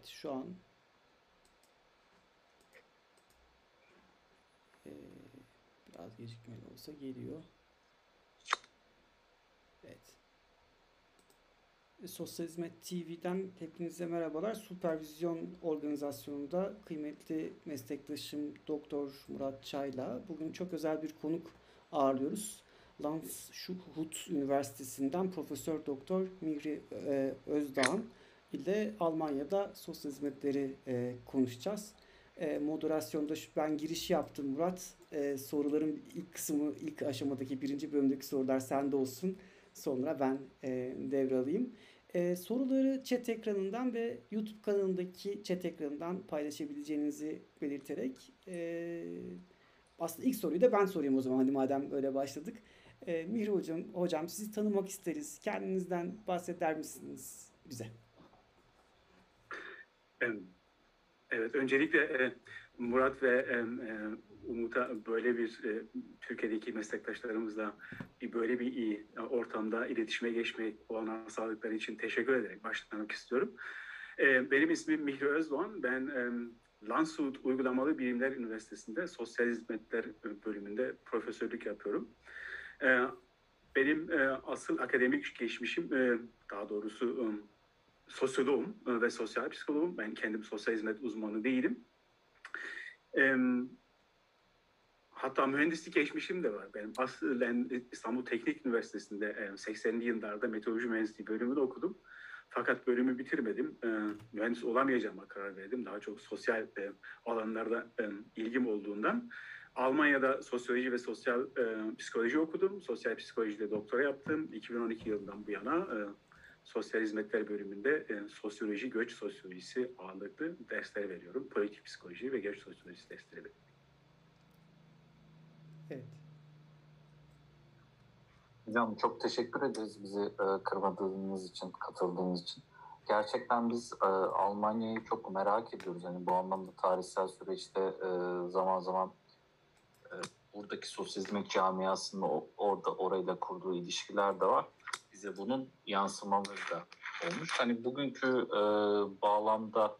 Evet şu an Ee, biraz gecikmeli olsa geliyor. Evet. Sosyal Hizmet TV'den hepinize merhabalar. Süpervizyon organizasyonunda kıymetli meslektaşım Doktor Murat Çayla bugün çok özel bir konuk ağırlıyoruz. Landshut Üniversitesi'nden Profesör Doktor Mihri Özdağ'ın ile Almanya'da sosyal hizmetleri e, konuşacağız. E, moderasyonda şu, ben giriş yaptım Murat. E, soruların ilk kısmı, ilk aşamadaki birinci bölümdeki sorular sende olsun. Sonra ben e, devralayım. E, soruları chat ekranından ve YouTube kanalındaki chat ekranından paylaşabileceğinizi belirterek e, aslında ilk soruyu da ben sorayım o zaman hadi madem öyle başladık. E, Mihri hocam, hocam sizi tanımak isteriz. Kendinizden bahseder misiniz bize? Evet, öncelikle Murat ve Umut'a böyle bir Türkiye'deki meslektaşlarımızla böyle bir iyi ortamda iletişime geçmeyi olanağı sağladıkları için teşekkür ederek başlamak istiyorum. Benim ismim Mihri Özdoğan. Ben Landshut Uygulamalı Bilimler Üniversitesi'nde Sosyal Hizmetler bölümünde profesörlük yapıyorum. Benim asıl akademik geçmişim, daha doğrusu sosyoloğum e, ve sosyal psikoloğum. Ben kendim sosyal hizmet uzmanı değilim. E, hatta mühendislik geçmişim de var. Ben aslen İstanbul Teknik Üniversitesi'nde e, 80'li yıllarda meteoroloji mühendisliği bölümünü okudum. Fakat bölümü bitirmedim. E, mühendis olamayacağıma karar verdim. Daha çok sosyal e, alanlarda e, ilgim olduğundan. Almanya'da sosyoloji ve sosyal e, psikoloji okudum. Sosyal psikolojide doktora yaptım. 2012 yılından bu yana e, Sosyal Hizmetler bölümünde e, sosyoloji, göç sosyolojisi ağırlıklı dersler veriyorum. Politik psikoloji ve göç sosyolojisi dersleri veriyorum. Evet. Hocam çok teşekkür ederiz bizi e, kırmadığınız için, katıldığınız için. Gerçekten biz e, Almanya'yı çok merak ediyoruz. Yani bu anlamda tarihsel süreçte e, zaman zaman e, buradaki sosyal hizmet camiasının o, orada orayla kurduğu ilişkiler de var bize bunun yansımaları da olmuş. Hani bugünkü e, bağlamda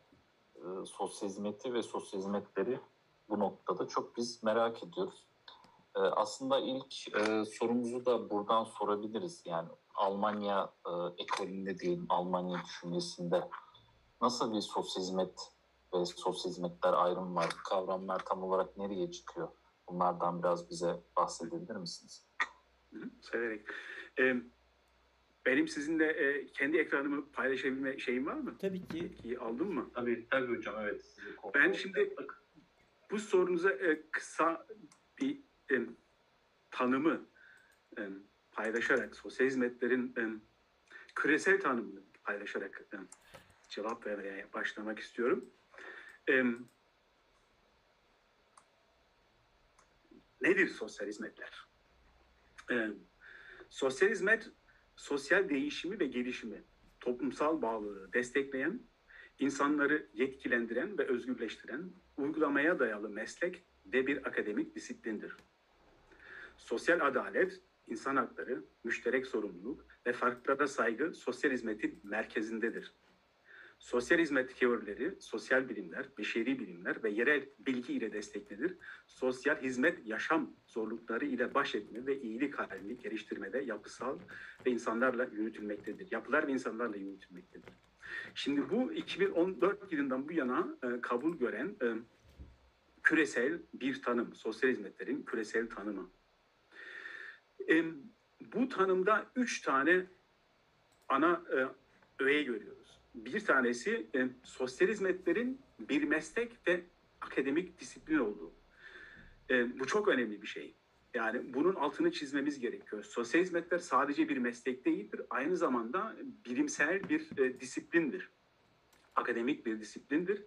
e, sosyal hizmeti ve sosyal hizmetleri bu noktada çok biz merak ediyoruz. E, aslında ilk e, sorumuzu da buradan sorabiliriz. Yani Almanya e, ekolünde diyelim, Almanya düşüncesinde nasıl bir sosyal hizmet ve sosyal hizmetler ayrımı var? Kavramlar tam olarak nereye çıkıyor? Bunlardan biraz bize bahsedebilir misiniz? Severek. Ee, benim sizinle e, kendi ekranımı paylaşabilme şeyim var mı? Tabii ki. Peki, aldın mı? Tabii, tabii hocam evet. Ben şimdi bu sorunuza e, kısa bir e, tanımı e, paylaşarak, sosyal hizmetlerin e, küresel tanımını paylaşarak e, cevap vermeye başlamak istiyorum. E, nedir sosyal hizmetler? E, sosyal hizmet sosyal değişimi ve gelişimi, toplumsal bağlılığı destekleyen, insanları yetkilendiren ve özgürleştiren, uygulamaya dayalı meslek ve bir akademik disiplindir. Sosyal adalet, insan hakları, müşterek sorumluluk ve farklara saygı sosyal hizmetin merkezindedir. Sosyal hizmet teorileri, sosyal bilimler, beşeri bilimler ve yerel bilgi ile desteklenir. Sosyal hizmet yaşam zorlukları ile baş etme ve iyilik halini geliştirmede yapısal ve insanlarla yürütülmektedir. Yapılar ve insanlarla yürütülmektedir. Şimdi bu 2014 yılından bu yana e, kabul gören e, küresel bir tanım, sosyal hizmetlerin küresel tanımı. E, bu tanımda üç tane ana e, öğe görüyoruz. Bir tanesi e, sosyal hizmetlerin bir meslek ve akademik disiplin olduğu. E, bu çok önemli bir şey. Yani bunun altını çizmemiz gerekiyor. Sosyal hizmetler sadece bir meslek değildir. Aynı zamanda bilimsel bir e, disiplindir. Akademik bir disiplindir.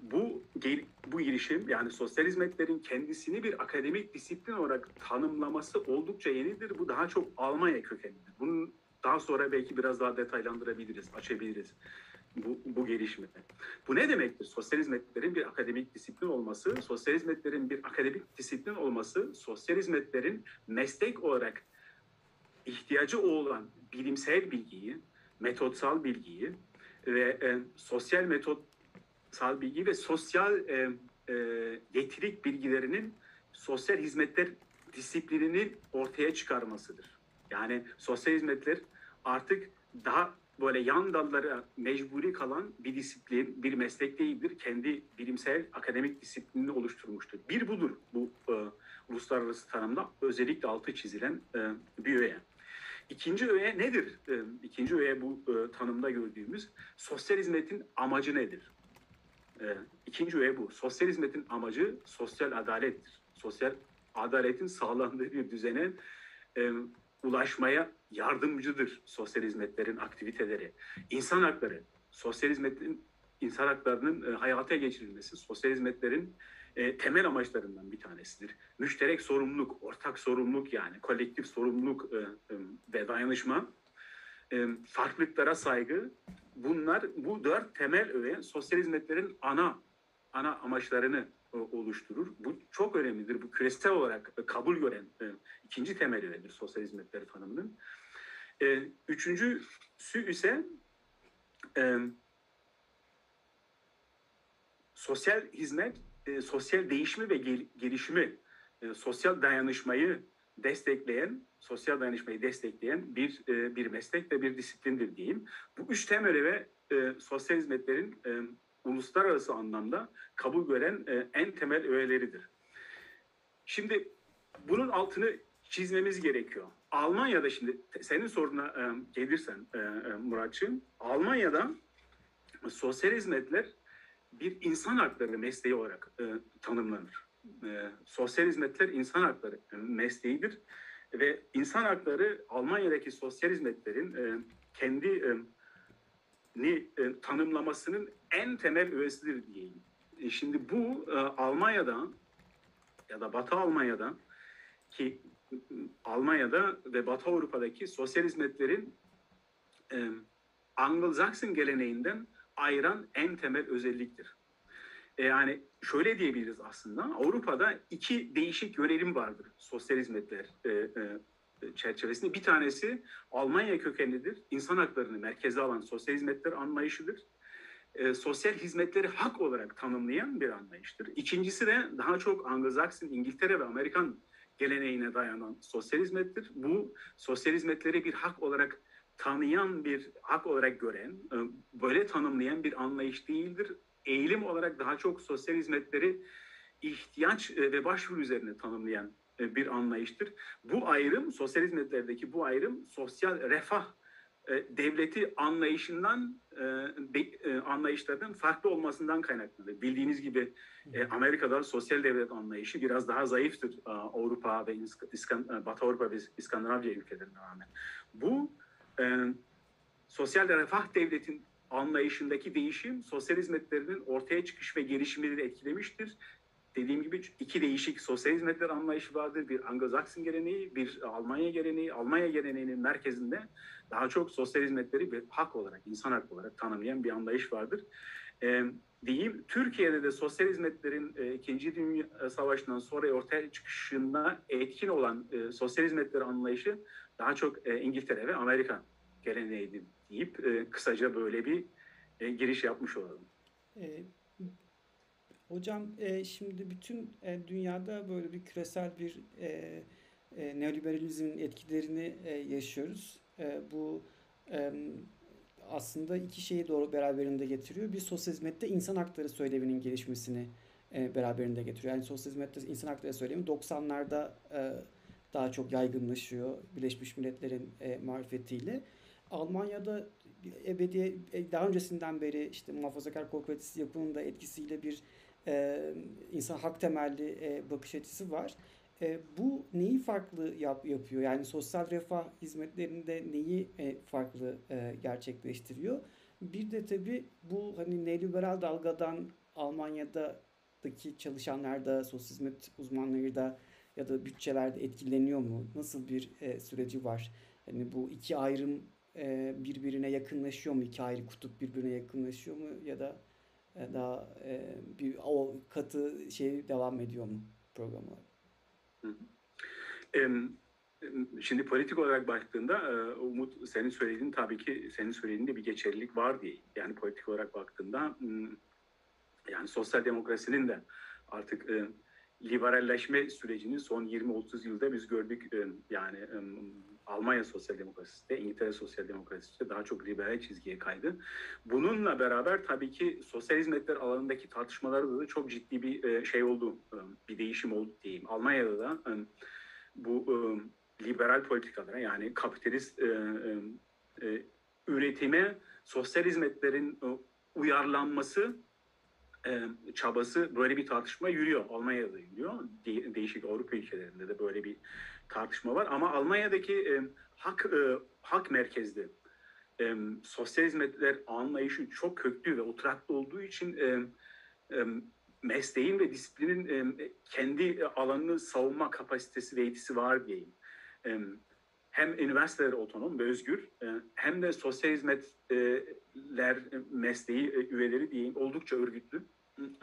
Bu bu girişim yani sosyal hizmetlerin kendisini bir akademik disiplin olarak tanımlaması oldukça yenidir. Bu daha çok Almanya kökenlidir. Bunun daha sonra belki biraz daha detaylandırabiliriz, açabiliriz bu, bu gelişimi. Bu ne demektir? Sosyal hizmetlerin bir akademik disiplin olması, sosyal hizmetlerin bir akademik disiplin olması, sosyal hizmetlerin meslek olarak ihtiyacı olan bilimsel bilgiyi, metotsal bilgiyi ve e, sosyal metotsal bilgi ve sosyal e, e, yetirik bilgilerinin sosyal hizmetler disiplinini ortaya çıkarmasıdır. Yani sosyal hizmetler artık daha böyle yan dallara mecburi kalan bir disiplin, bir meslek değildir. Kendi bilimsel akademik disiplinini oluşturmuştur. Bir budur bu e, uluslararası tanımda özellikle altı çizilen e, bir öğe. İkinci öğe nedir? E, ikinci öğe bu e, tanımda gördüğümüz sosyal hizmetin amacı nedir? E, ikinci öğe bu. Sosyal hizmetin amacı sosyal adalettir. Sosyal adaletin sağlandığı bir düzene e, ulaşmaya yardımcıdır sosyal hizmetlerin aktiviteleri. İnsan hakları, sosyal hizmetin insan haklarının e, hayata geçirilmesi, sosyal hizmetlerin e, temel amaçlarından bir tanesidir. Müşterek sorumluluk, ortak sorumluluk yani kolektif sorumluluk e, e, ve dayanışma, e, farklılıklara saygı, bunlar bu dört temel öğe sosyal hizmetlerin ana ana amaçlarını oluşturur. Bu çok önemlidir. Bu küresel olarak e, kabul gören e, ikinci temel sosyal hizmetleri tanımının. E, üçüncüsü ise e, sosyal hizmet, e, sosyal değişimi ve gel, gelişimi, e, sosyal dayanışmayı destekleyen, sosyal dayanışmayı destekleyen bir e, bir meslek ve bir disiplindir diyeyim. Bu üç temel ve e, sosyal hizmetlerin e, uluslararası anlamda kabul gören e, en temel öğeleridir. Şimdi bunun altını çizmemiz gerekiyor. Almanya'da şimdi senin soruna e, gelirsen e, Muratçığım, Almanya'da sosyal hizmetler bir insan hakları mesleği olarak tanımlanır. Sosyal hizmetler insan hakları mesleğidir ve insan hakları Almanya'daki sosyal hizmetlerin kendi ni tanımlamasının en temel öğesidir diyeyim. E, şimdi bu e, Almanya'da ya da Batı Almanya'da ki Almanya'da ve Batı Avrupa'daki sosyal hizmetlerin e, Anglo-Saxon geleneğinden ayıran en temel özelliktir. E, yani şöyle diyebiliriz aslında Avrupa'da iki değişik yönelim vardır sosyal hizmetler e, e, çerçevesinde. Bir tanesi Almanya kökenlidir. İnsan haklarını merkeze alan sosyal hizmetler anlayışıdır. E, sosyal hizmetleri hak olarak tanımlayan bir anlayıştır. İkincisi de daha çok Anglo-Saxon, İngiltere ve Amerikan geleneğine dayanan sosyal hizmettir. Bu sosyal hizmetleri bir hak olarak tanıyan bir hak olarak gören, e, böyle tanımlayan bir anlayış değildir. Eğilim olarak daha çok sosyal hizmetleri ihtiyaç e, ve başvuru üzerine tanımlayan e, bir anlayıştır. Bu ayrım, sosyal hizmetlerdeki bu ayrım sosyal refah devleti anlayışından e, anlayışlarının farklı olmasından kaynaklanır. Bildiğiniz gibi Amerika'da sosyal devlet anlayışı biraz daha zayıftır Avrupa ve Batı Avrupa ve İskandinavya ülkelerine rağmen. Bu sosyal refah devletin anlayışındaki değişim sosyal hizmetlerinin ortaya çıkış ve gelişimini etkilemiştir dediğim gibi iki değişik sosyal hizmetler anlayışı vardır. Bir Anglo-Saxon geleneği, bir Almanya geleneği. Almanya geleneğinin merkezinde daha çok sosyal hizmetleri bir hak olarak, insan hakkı olarak tanımlayan bir anlayış vardır. Ee, diyeyim, Türkiye'de de sosyal hizmetlerin e, İkinci Dünya Savaşı'ndan sonra ortaya çıkışında etkin olan e, sosyal hizmetleri anlayışı daha çok e, İngiltere ve Amerika geleneğiydi deyip e, kısaca böyle bir e, giriş yapmış olalım. Evet. Hocam e, şimdi bütün e, dünyada böyle bir küresel bir e, e, neoliberalizmin etkilerini e, yaşıyoruz. E, bu e, aslında iki şeyi doğru beraberinde getiriyor. Bir sosyal hizmette insan hakları söyleminin gelişmesini e, beraberinde getiriyor. Yani sosyal hizmette insan hakları söylemi 90'larda e, daha çok yaygınlaşıyor Birleşmiş Milletler'in e, marifetiyle. Almanya'da ebedi e, daha öncesinden beri işte muhafazakar kooperatif yapının da etkisiyle bir e, insan hak temelli e, bakış açısı var. E, bu neyi farklı yap, yapıyor? Yani sosyal refah hizmetlerinde neyi e, farklı e, gerçekleştiriyor? Bir de tabii bu hani neoliberal dalgadan Almanya'daki çalışanlar da, sosyal hizmet uzmanları da ya da bütçelerde etkileniyor mu? Nasıl bir e, süreci var? Hani bu iki ayrım e, birbirine yakınlaşıyor mu? İki ayrı kutup birbirine yakınlaşıyor mu? Ya da daha e, bir o katı şey devam ediyor mu programı? E, Şimdi politik olarak baktığında e, Umut senin söylediğin tabii ki senin söylediğinde bir geçerlilik var diye. Yani politik olarak baktığında yani sosyal demokrasinin de artık e, liberalleşme sürecini son 20-30 yılda biz gördük. E, yani e, Almanya sosyal demokrasisi de İngiltere sosyal demokrasisi de daha çok liberal çizgiye kaydı. Bununla beraber tabii ki sosyal hizmetler alanındaki tartışmalarda da çok ciddi bir e, şey oldu. Bir değişim oldu diyeyim. Almanya'da da bu liberal politikalara yani kapitalist üretime sosyal hizmetlerin uyarlanması e, çabası böyle bir tartışma yürüyor. Almanya'da yürüyor. De- değişik Avrupa ülkelerinde de böyle bir tartışma var. Ama Almanya'daki e, hak e, hak merkezli e, sosyal hizmetler anlayışı çok köklü ve oturaklı olduğu için e, e, mesleğin ve disiplinin e, kendi alanını savunma kapasitesi ve yetisi var diyeyim. E, hem üniversiteler otonom ve özgür e, hem de sosyal hizmetler mesleği e, üyeleri diyeyim oldukça örgütlü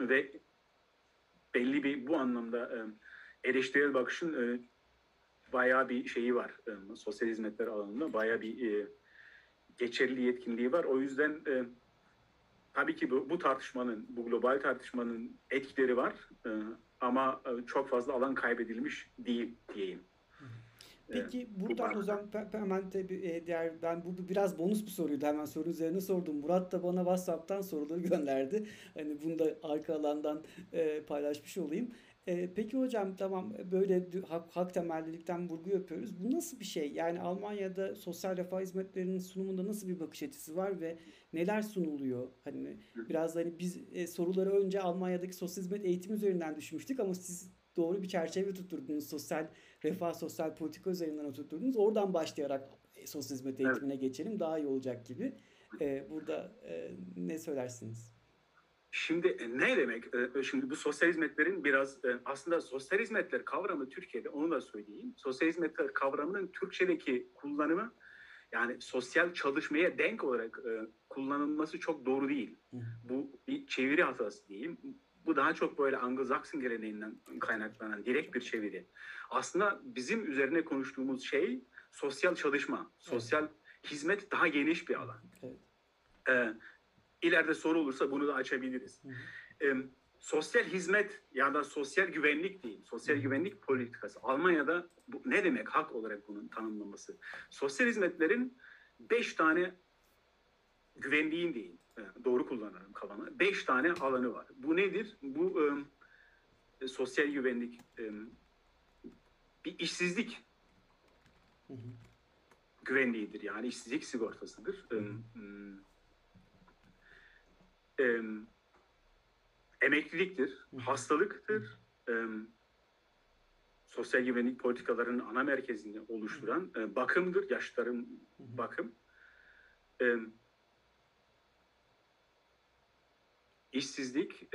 ve belli bir bu anlamda eleştirel bakışın bayağı bir şeyi var. Sosyal hizmetler alanında bayağı bir geçerli yetkinliği var. O yüzden tabii ki bu, bu tartışmanın, bu global tartışmanın etkileri var. Ama çok fazla alan kaybedilmiş değil diyeyim. Peki bu buradan o zaman hemen tabii e, diğer ben bu biraz bonus bir soruydu hemen sorunun üzerine sordum. Murat da bana WhatsApp'tan soruları gönderdi. Hani bunu da arka alandan e, paylaşmış olayım. E, peki hocam tamam böyle hak, hak temellilikten vurgu yapıyoruz. Bu nasıl bir şey? Yani Almanya'da sosyal refah hizmetlerinin sunumunda nasıl bir bakış açısı var ve neler sunuluyor? Hani biraz hani biz e, soruları önce Almanya'daki sosyal hizmet eğitim üzerinden düşünmüştük ama siz doğru bir çerçeve tutturdunuz. Sosyal refah, sosyal politika üzerinden oturturdunuz. Oradan başlayarak e, sosyal hizmet Evet. eğitimine geçelim. Daha iyi olacak gibi. E, burada e, ne söylersiniz? Şimdi e, ne demek? E, Şimdi bu sosyal hizmetlerin biraz aslında sosyal hizmetler kavramı Türkiye'de onu da söyleyeyim. Sosyal hizmetler kavramının Türkçedeki kullanımı yani sosyal çalışmaya denk olarak kullanılması çok doğru değil. Bu bir çeviri hatası diyeyim. Bu daha çok böyle Anglo-Saxon geleneğinden kaynaklanan direkt bir çeviri. Aslında bizim üzerine konuştuğumuz şey sosyal çalışma, sosyal hizmet daha geniş bir alan. Evet. Ee, ileride soru olursa bunu da açabiliriz. Ee, sosyal hizmet ya da sosyal güvenlik değil, sosyal güvenlik politikası. Almanya'da bu, ne demek hak olarak bunun tanımlaması? Sosyal hizmetlerin beş tane güvenliğin değil, doğru kullanırım kavramı. Beş tane alanı var. Bu nedir? Bu e, sosyal güvenlik e, bir işsizlik Hı hı. güvenliğidir. Yani işsizlik sigortasıdır. Ee, hmm, em, emekliliktir, Hı hı. hastalıktır, em, sosyal güvenlik politikalarının ana merkezini oluşturan e, bakımdır, yaşların Hı hı. bakım. Em, işsizlik,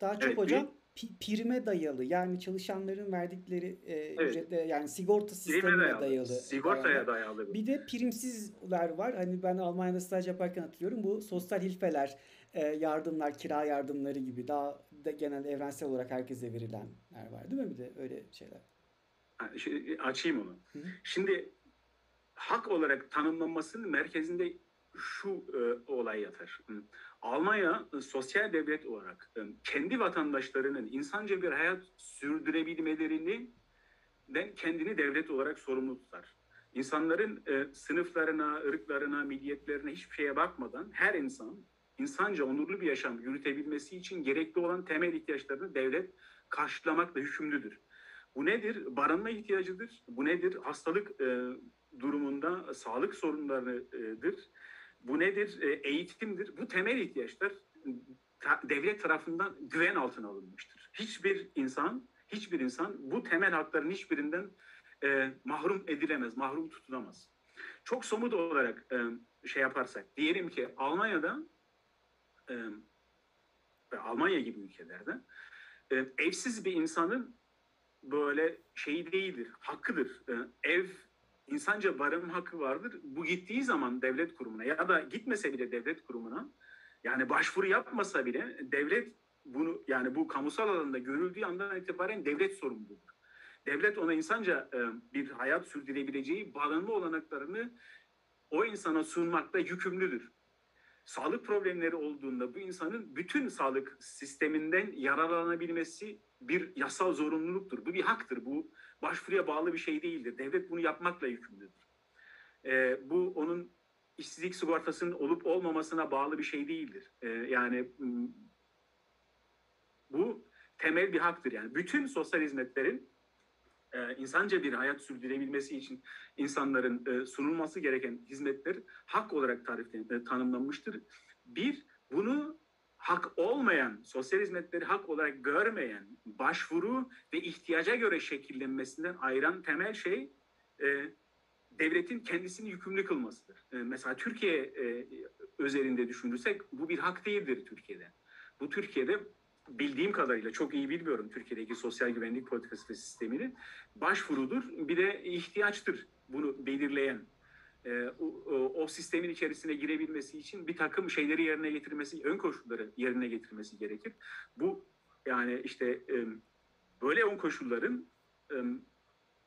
Daha çok Evet, hocam pi- prime dayalı yani çalışanların verdikleri e, Evet. ücretle yani sigorta sistemine dayalı, dayalı. sigortaya dayalı. dayalı. Bir de primsizler var. Hani ben Almanya'da staj yaparken hatırlıyorum. Bu sosyal hilfeler, e, yardımlar, kira yardımları gibi daha da genel evrensel olarak herkese verilenler var değil mi bir de öyle şeyler? Şimdi açayım onu. Hı hı. Şimdi hak olarak tanımlanmasının merkezinde şu e, olay yatar. Almanya e, sosyal devlet olarak e, kendi vatandaşlarının insanca bir hayat sürdürebilmelerini den kendini devlet olarak sorumlu tutar. İnsanların e, sınıflarına, ırklarına, milliyetlerine hiçbir şeye bakmadan her insan insanca onurlu bir yaşam yürütebilmesi için gerekli olan temel ihtiyaçlarını devlet karşılamakla hükümlüdür. Bu nedir? Barınma ihtiyacıdır. Bu nedir? Hastalık e, durumunda sağlık sorunlarıdır. Bu nedir? E, eğitimdir. Bu temel ihtiyaçlar ta- devlet tarafından güven altına alınmıştır. Hiçbir insan, hiçbir insan bu temel hakların hiçbirinden e, mahrum edilemez, mahrum tutulamaz. Çok somut olarak e, şey yaparsak, diyelim ki Almanya'da e, ve Almanya gibi ülkelerde e, evsiz bir insanın böyle şeyi değildir, hakkıdır. E, ev insanca barınma hakkı vardır. Bu gittiği zaman devlet kurumuna ya da gitmese bile devlet kurumuna yani başvuru yapmasa bile devlet bunu yani bu kamusal alanda görüldüğü andan itibaren devlet sorumludur. devlet ona insanca e, bir hayat sürdürebileceği bağlanma olanaklarını o insana sunmakta yükümlüdür. Sağlık problemleri olduğunda bu insanın bütün sağlık sisteminden yararlanabilmesi bir yasal zorunluluktur. Bu bir haktır. Bu başvuruya bağlı bir şey değildir. Devlet bunu yapmakla yükümlüdür. E, bu onun işsizlik sigortasının olup olmamasına bağlı bir şey değildir. E, yani m, bu temel bir haktır. Yani bütün sosyal hizmetlerin e, insanca bir hayat sürdürebilmesi için insanların e, sunulması gereken hizmetler hak olarak tariflen, e, tanımlanmıştır. Bir, bunu hak olmayan, sosyal hizmetleri hak olarak görmeyen, başvuru ve ihtiyaca göre şekillenmesinden ayıran temel şey e, devletin kendisini yükümlü kılmasıdır. E, mesela Türkiye e, özelinde düşünürsek bu bir hak değildir Türkiye'de. Bu Türkiye'de bildiğim kadarıyla çok iyi bilmiyorum Türkiye'deki sosyal güvenlik politikası ve sistemini başvurudur bir de ihtiyaçtır bunu belirleyen e, o, o, o sistemin içerisine girebilmesi için bir takım şeyleri yerine getirmesi ön koşulları yerine getirmesi gerekir bu yani işte e, böyle ön koşulların e,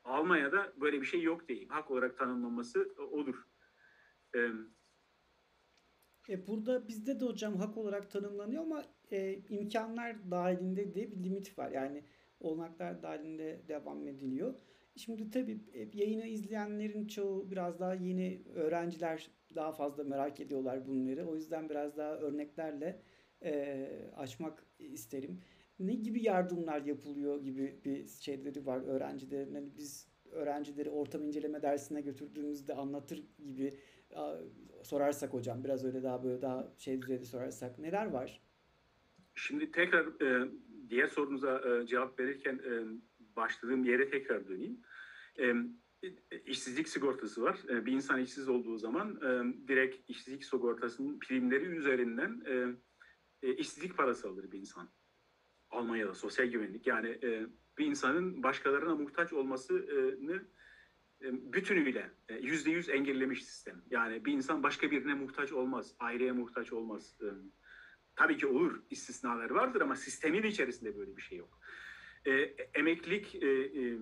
Almanya'da böyle bir şey yok değil hak olarak tanımlanması odur. E, E burada bizde de hocam hak olarak tanımlanıyor ama e, imkanlar dahilinde de bir limit var. Yani olanaklar dahilinde devam ediliyor. Şimdi tabii e, yayını izleyenlerin çoğu biraz daha yeni öğrenciler daha fazla merak ediyorlar bunları. O yüzden biraz daha örneklerle e, açmak isterim. Ne gibi yardımlar yapılıyor gibi bir şeyleri var öğrencilerin. Hani biz öğrencileri ortam inceleme dersine götürdüğümüzde anlatır gibi sorarsak hocam biraz öyle daha böyle daha şey düzeyde sorarsak neler var? Şimdi tekrar e, diğer sorunuza e, cevap verirken e, başladığım yere tekrar döneyim. E, işsizlik sigortası var. E, bir insan işsiz olduğu zaman e, direkt işsizlik sigortasının primleri üzerinden e, e, işsizlik parası alır bir insan. Almanya'da sosyal güvenlik yani e, bir insanın başkalarına muhtaç olmasını e, bütünüyle e, yüzde yüz engellemiş sistem. Yani bir insan başka birine muhtaç olmaz, aileye muhtaç olmaz. E, tabii ki olur, istisnalar vardır ama sistemin içerisinde böyle bir şey yok. E, emeklilik e, e,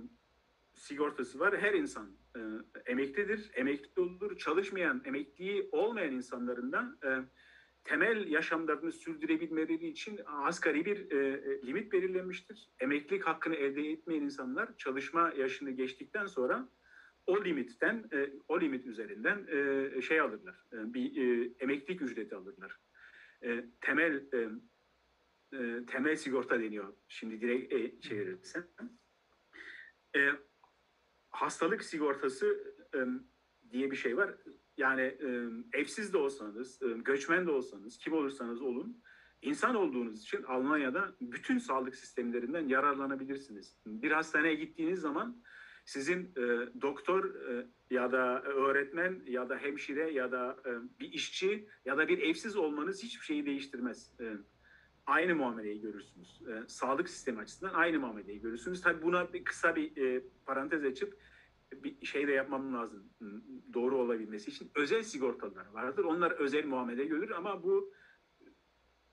sigortası var. Her insan e, emeklidir, emekli olur. Çalışmayan, emekli olmayan insanlarından e, temel yaşamlarını sürdürebilmeleri için asgari bir e, limit belirlenmiştir. Emeklilik hakkını elde etmeyen insanlar çalışma yaşını geçtikten sonra o limitten, e, o limit üzerinden e, şey alırlar, e, bir e, emeklilik ücreti alırlar. E, temel e, e, temel sigorta deniyor. Şimdi direkt e, çevirirsem. E, hastalık sigortası e, diye bir şey var. Yani e, evsiz de olsanız, e, göçmen de olsanız, kim olursanız olun, insan olduğunuz için Almanya'da bütün sağlık sistemlerinden yararlanabilirsiniz. Bir hastaneye gittiğiniz zaman sizin e, doktor e, ya da öğretmen ya da hemşire ya da e, bir işçi ya da bir evsiz olmanız hiçbir şeyi değiştirmez. E, aynı muameleyi görürsünüz. E, sağlık sistemi açısından aynı muameleyi görürsünüz. Tabii buna bir kısa bir e, parantez açıp bir şey de yapmam lazım doğru olabilmesi için. Özel sigortalar vardır. Onlar özel muamele görür ama bu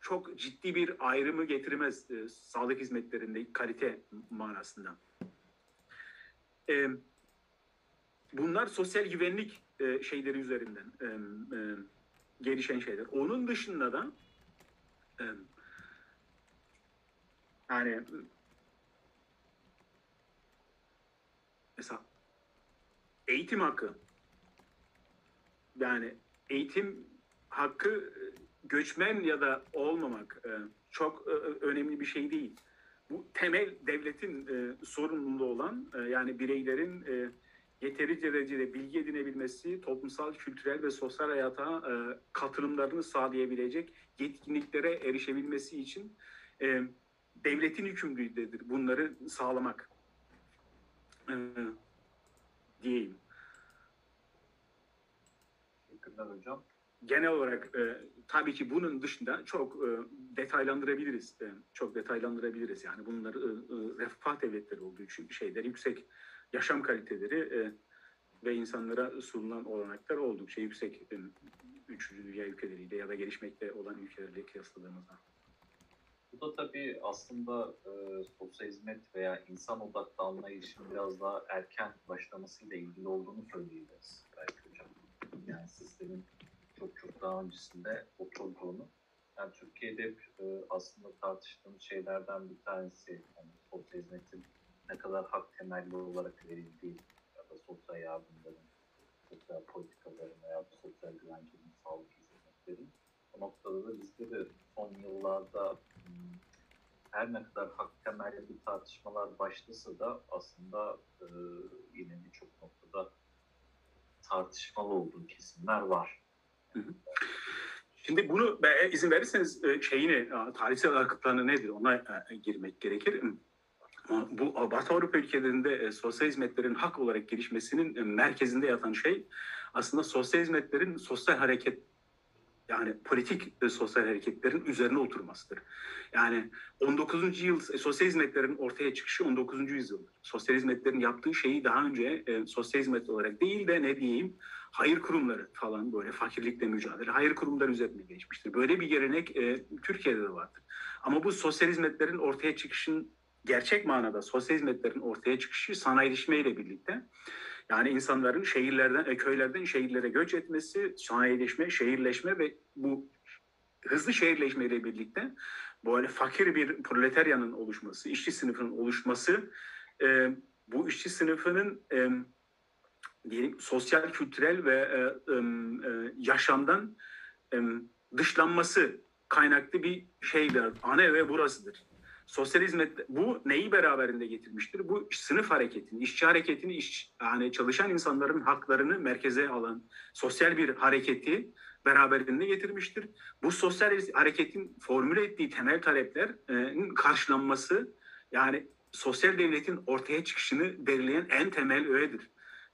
çok ciddi bir ayrımı getirmez e, sağlık hizmetlerinde kalite manasında. E, bunlar sosyal güvenlik e, şeyleri üzerinden e, e, gelişen şeyler. Onun dışında da e, yani mesela eğitim hakkı yani eğitim hakkı göçmen ya da olmamak e, çok e, önemli bir şey değil. Bu temel devletin e, sorumluluğu olan yani bireylerin yeterince derecede bilgi edinebilmesi, toplumsal, kültürel ve sosyal hayata katılımlarını sağlayabilecek yetkinliklere erişebilmesi için devletin yükümlülüğüdür bunları sağlamak diyeyim. Teşekkürler hocam. Genel olarak e, tabii ki bunun dışında çok e, detaylandırabiliriz. E, çok detaylandırabiliriz. Yani bunlar e, e, refah devletleri olduğu için şeyler yüksek yaşam kaliteleri e, ve insanlara sunulan olanaklar oldukça yüksek. E, üçüncü dünya ülkeleriyle ya da gelişmekte olan ülkelerle kıyasladığımızda. Bu da tabii aslında e, sosyal hizmet veya insan odaklı anlayışın biraz daha erken başlamasıyla ilgili olduğunu söyleyebiliriz belki hocam. Yani sistemin çok çok daha öncesinde oturduğunu. Yani Türkiye'de hep e, aslında tartıştığımız şeylerden bir tanesi yani sosyal hizmetin ne kadar hak temelli olarak verildiği ya da sosyal yardımların, sosyal politikaların veya sosyal güvencenin, sağlık hizmetlerin. Bu noktada da bizde de son yıllarda her ne kadar hak temelli tartışmalar başlasa da aslında e, yine birçok noktada tartışmalı olduğu kesimler var. Şimdi bunu be- izin verirseniz e, şeyini, e, tarihsel arka planı nedir ona e, girmek gerekir. Bu Batı Avrupa ülkelerinde e, sosyal hizmetlerin hak olarak gelişmesinin e, merkezinde yatan şey aslında sosyal hizmetlerin sosyal hareket yani politik e, sosyal hareketlerin üzerine oturmasıdır. Yani 19. yıl e, sosyal hizmetlerin ortaya çıkışı 19. yüzyıl. Sosyal hizmetlerin yaptığı şeyi daha önce e, sosyal hizmet olarak değil de ne diyeyim hayır kurumları falan böyle fakirlikle mücadele hayır kurumları üzerine geçmiştir. Böyle bir gelenek e, Türkiye'de de vardır. Ama bu sosyal hizmetlerin ortaya çıkışın gerçek manada sosyal hizmetlerin ortaya çıkışı sanayileşmeyle birlikte yani insanların şehirlerden, e, köylerden şehirlere göç etmesi, sanayileşme, şehirleşme ve bu hızlı şehirleşmeyle birlikte böyle fakir bir proletaryanın oluşması, işçi sınıfının oluşması, e, bu işçi sınıfının e, diyelim sosyal, kültürel ve e, e, yaşamdan e, dışlanması kaynaklı bir şeydir. Ana ve burasıdır. Sosyal hizmet bu neyi beraberinde getirmiştir? Bu sınıf hareketini, işçi hareketini, iş, yani çalışan insanların haklarını merkeze alan sosyal bir hareketi beraberinde getirmiştir. Bu sosyal hareketin formüle ettiği temel taleplerin karşılanması yani sosyal devletin ortaya çıkışını belirleyen en temel öğedir.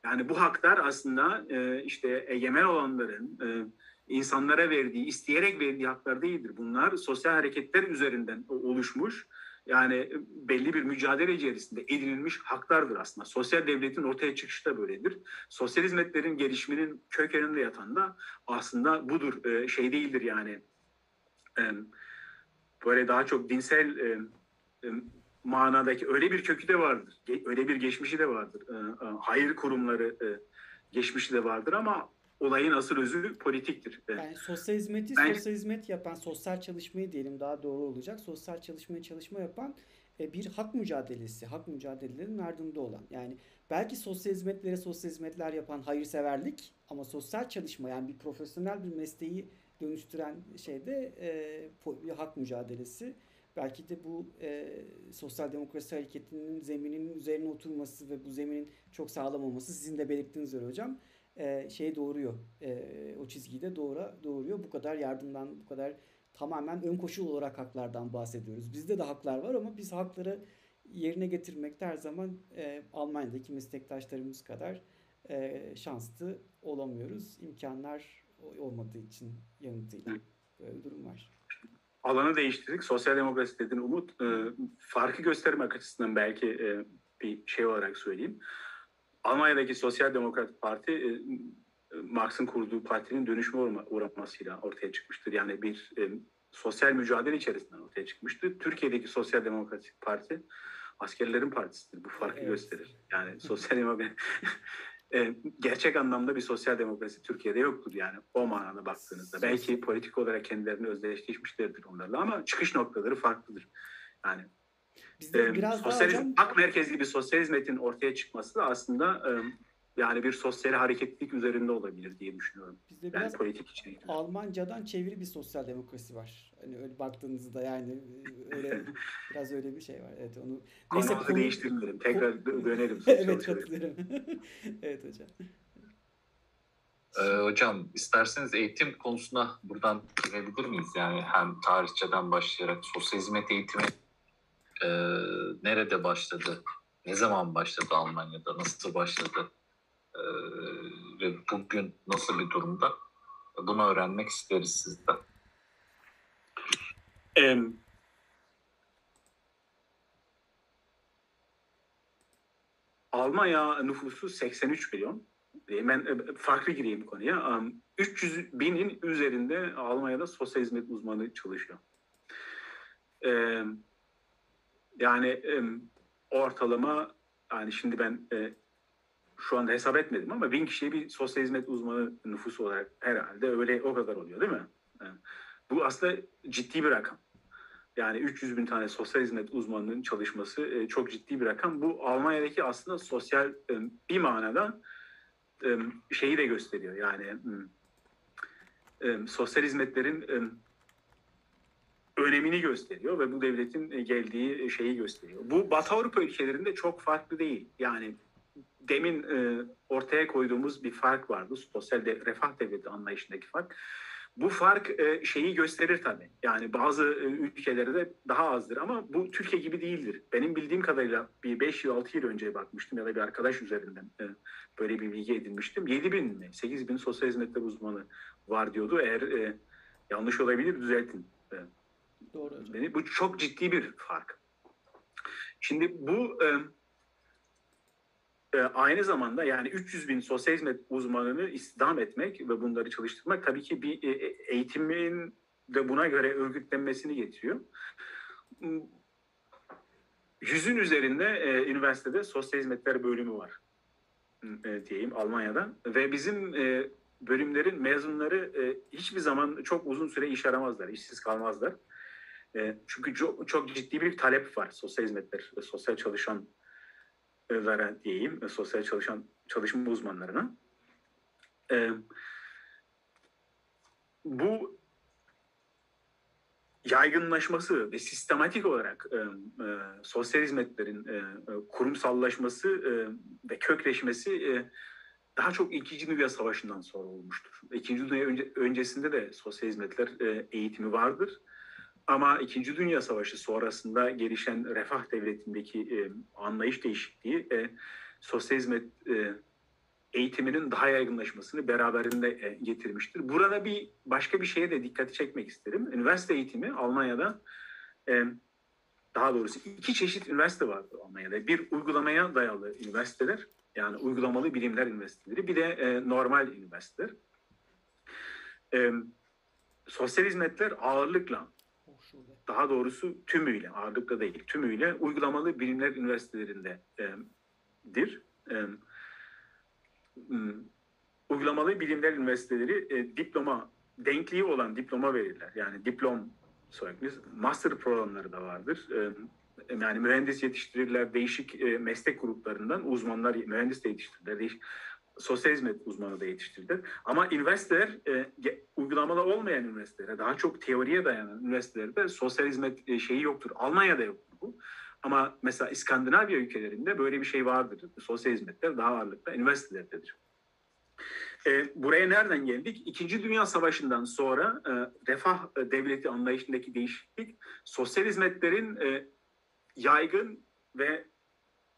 Yani bu haklar aslında e, işte egemen olanların e, insanlara verdiği, isteyerek verdiği haklar değildir. Bunlar sosyal hareketler üzerinden oluşmuş yani belli bir mücadele içerisinde edinilmiş haklardır aslında. Sosyal devletin ortaya çıkışı da böyledir. Sosyal hizmetlerin gelişiminin kökeninde yatan da aslında budur. E, şey değildir yani. E, böyle daha çok dinsel e, e, manadaki öyle bir kökü de vardır. Öyle bir geçmişi de vardır. E, e, hayır kurumları e, geçmişi de vardır ama olayın asıl özü politiktir. Yani sosyal hizmeti ben... sosyal hizmet yapan, sosyal çalışmayı diyelim daha doğru olacak. Sosyal çalışmayı çalışma yapan e, bir hak mücadelesi, hak mücadelelerinin ardında olan. Yani belki sosyal hizmetlere sosyal hizmetler yapan hayırseverlik ama sosyal çalışma yani bir profesyonel bir mesleği dönüştüren şeyde e, bir hak mücadelesi. Belki de bu e, sosyal demokrasi hareketinin zemininin üzerine oturması ve bu zeminin çok sağlam olması sizin de belirttiğiniz üzere hocam e, şey doğuruyor. E, o çizgiyi de doğura, doğuruyor. Bu kadar yardımdan, bu kadar tamamen ön koşul olarak haklardan bahsediyoruz. Bizde de haklar var ama biz hakları yerine getirmekte her zaman e, Almanya'daki meslektaşlarımız kadar e, şanslı olamıyoruz. İmkanlar olmadığı için yanıtıyla. Böyle bir durum var. Alanı değiştirdik. Sosyal demokrasi dedin Umut. E, farkı göstermek açısından belki e, bir şey olarak söyleyeyim. Almanya'daki Sosyal Demokrat Parti e, Marx'ın kurduğu partinin dönüşme uğramasıyla ortaya çıkmıştır. Yani bir e, sosyal mücadele içerisinden ortaya çıkmıştır. Türkiye'deki Sosyal Demokratik Parti askerlerin partisidir. Bu farkı evet. gösterir. Yani sosyal demokrasi e, gerçek anlamda bir sosyal demokrasi Türkiye'de yoktur yani o manada baktığınızda. Belki politik olarak kendilerini özdeşleşmişlerdir onlarla ama çıkış noktaları farklıdır. Yani Bizde e, biraz sosyalizm, daha hocam... hak merkezli bir sosyal hizmetin ortaya çıkması da aslında e, yani bir sosyal hareketlilik üzerinde olabilir diye düşünüyorum. Bizde yani biraz politik içerikli. Almancadan çeviri bir sosyal demokrasi var. Hani öyle baktığınızda yani öyle biraz öyle bir şey var. Evet onu neyse konu... değiştirmeyelim. Tekrar dönelim. evet katılıyorum. evet hocam. Ee, hocam isterseniz eğitim konusuna buradan girebilir miyiz? Yani hem tarihçeden başlayarak sosyal hizmet eğitimi e, nerede başladı? Ne zaman başladı Almanya'da? Nasıl başladı? E, ve bugün nasıl bir durumda? Bunu öğrenmek isteriz sizden. Ee, Almanya nüfusu 83 milyon. Ben farklı gireyim konuya. 300 binin üzerinde Almanya'da sosyal hizmet uzmanı çalışıyor. e, yani e, ortalama yani şimdi ben e, şu anda hesap etmedim ama bin kişiye bir sosyal hizmet uzmanı nüfusu olarak herhalde öyle o kadar oluyor değil mi? Yani bu aslında ciddi bir rakam. Yani 300 bin tane sosyal hizmet uzmanının çalışması e, çok ciddi bir rakam. Bu Almanya'daki aslında sosyal e, bir manada e, şeyi de gösteriyor. Yani e, sosyal hizmetlerin e, önemini gösteriyor ve bu devletin e, geldiği şeyi gösteriyor. Bu Batı Avrupa ülkelerinde çok farklı değil. Yani demin e, ortaya koyduğumuz bir fark vardı. Sosyal de, refah devleti anlayışındaki fark. Bu fark e, şeyi gösterir tabii. Yani bazı e, ülkelerde daha azdır ama bu Türkiye gibi değildir. Benim bildiğim kadarıyla bir 5 yıl 6 yıl önce bakmıştım ya da bir arkadaş üzerinden e, böyle bir bilgi edinmiştim. 7 bin mi 8 bin sosyal hizmetler uzmanı var diyordu. Eğer e, yanlış olabilir düzeltin. E, Doğru hocam. Bu çok ciddi bir fark. Şimdi bu e, e, aynı zamanda yani 300 bin sosyal hizmet uzmanını istihdam etmek ve bunları çalıştırmak tabii ki bir e, eğitimin de buna göre örgütlenmesini getiriyor. Yüzün üzerinde e, üniversitede sosyal hizmetler bölümü var e, diyeyim Almanya'da ve bizim e, bölümlerin mezunları e, hiçbir zaman çok uzun süre iş aramazlar, işsiz kalmazlar. E, çünkü çok, ciddi bir talep var sosyal hizmetler, sosyal çalışan veren diyeyim, sosyal çalışan çalışma uzmanlarına. E, bu yaygınlaşması ve sistematik olarak e, e, sosyal hizmetlerin e, kurumsallaşması ve kökleşmesi daha çok İkinci Dünya Savaşı'ndan sonra olmuştur. İkinci Dünya önce, öncesinde de sosyal hizmetler eğitimi vardır. Ama İkinci Dünya Savaşı sonrasında gelişen refah devletindeki e, anlayış değişikliği e, sosyal hizmet e, eğitiminin daha yaygınlaşmasını beraberinde e, getirmiştir. Burada bir başka bir şeye de dikkati çekmek isterim. Üniversite eğitimi Almanya'da e, daha doğrusu iki çeşit üniversite var Almanya'da. Bir uygulamaya dayalı üniversiteler yani uygulamalı bilimler üniversiteleri bir de e, normal üniversiteler. E, sosyal hizmetler ağırlıkla daha doğrusu tümüyle, ağırlıkla değil, tümüyle uygulamalı bilimler üniversitelerindedir. E, e, uygulamalı bilimler üniversiteleri e, diploma, denkliği olan diploma verirler. Yani diplom sürekli master programları da vardır. E, yani mühendis yetiştirirler, değişik e, meslek gruplarından uzmanlar, mühendis de yetiştirirler, değişik sosyal hizmet uzmanı da yetiştirdiler. Ama üniversiteler e, uygulamalı olmayan üniversitelere, daha çok teoriye dayanan üniversitelerde sosyal hizmet e, şeyi yoktur. Almanya'da yoktur bu. Ama mesela İskandinavya ülkelerinde böyle bir şey vardır. Sosyal hizmetler daha ağırlıkta üniversitelerdedir. E, buraya nereden geldik? İkinci Dünya Savaşı'ndan sonra e, refah e, devleti anlayışındaki değişiklik sosyal hizmetlerin e, yaygın ve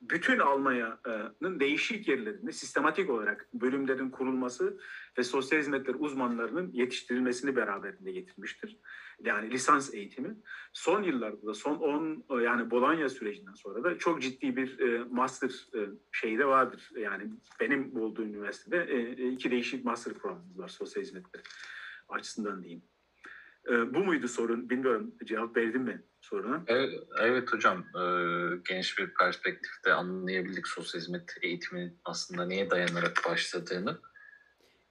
bütün Almanya'nın değişik yerlerinde sistematik olarak bölümlerin kurulması ve sosyal hizmetler uzmanlarının yetiştirilmesini beraberinde getirmiştir. Yani lisans eğitimi. Son yıllarda da son 10 yani Bologna sürecinden sonra da çok ciddi bir e, master e, şeyi de vardır. Yani benim olduğum üniversitede e, iki değişik master programımız var sosyal hizmetler açısından diyeyim. Bu muydu sorun? Bilmiyorum cevap verdim mi soruna? Evet, evet hocam. E, geniş bir perspektifte anlayabildik sosyal hizmet eğitiminin aslında neye dayanarak başladığını.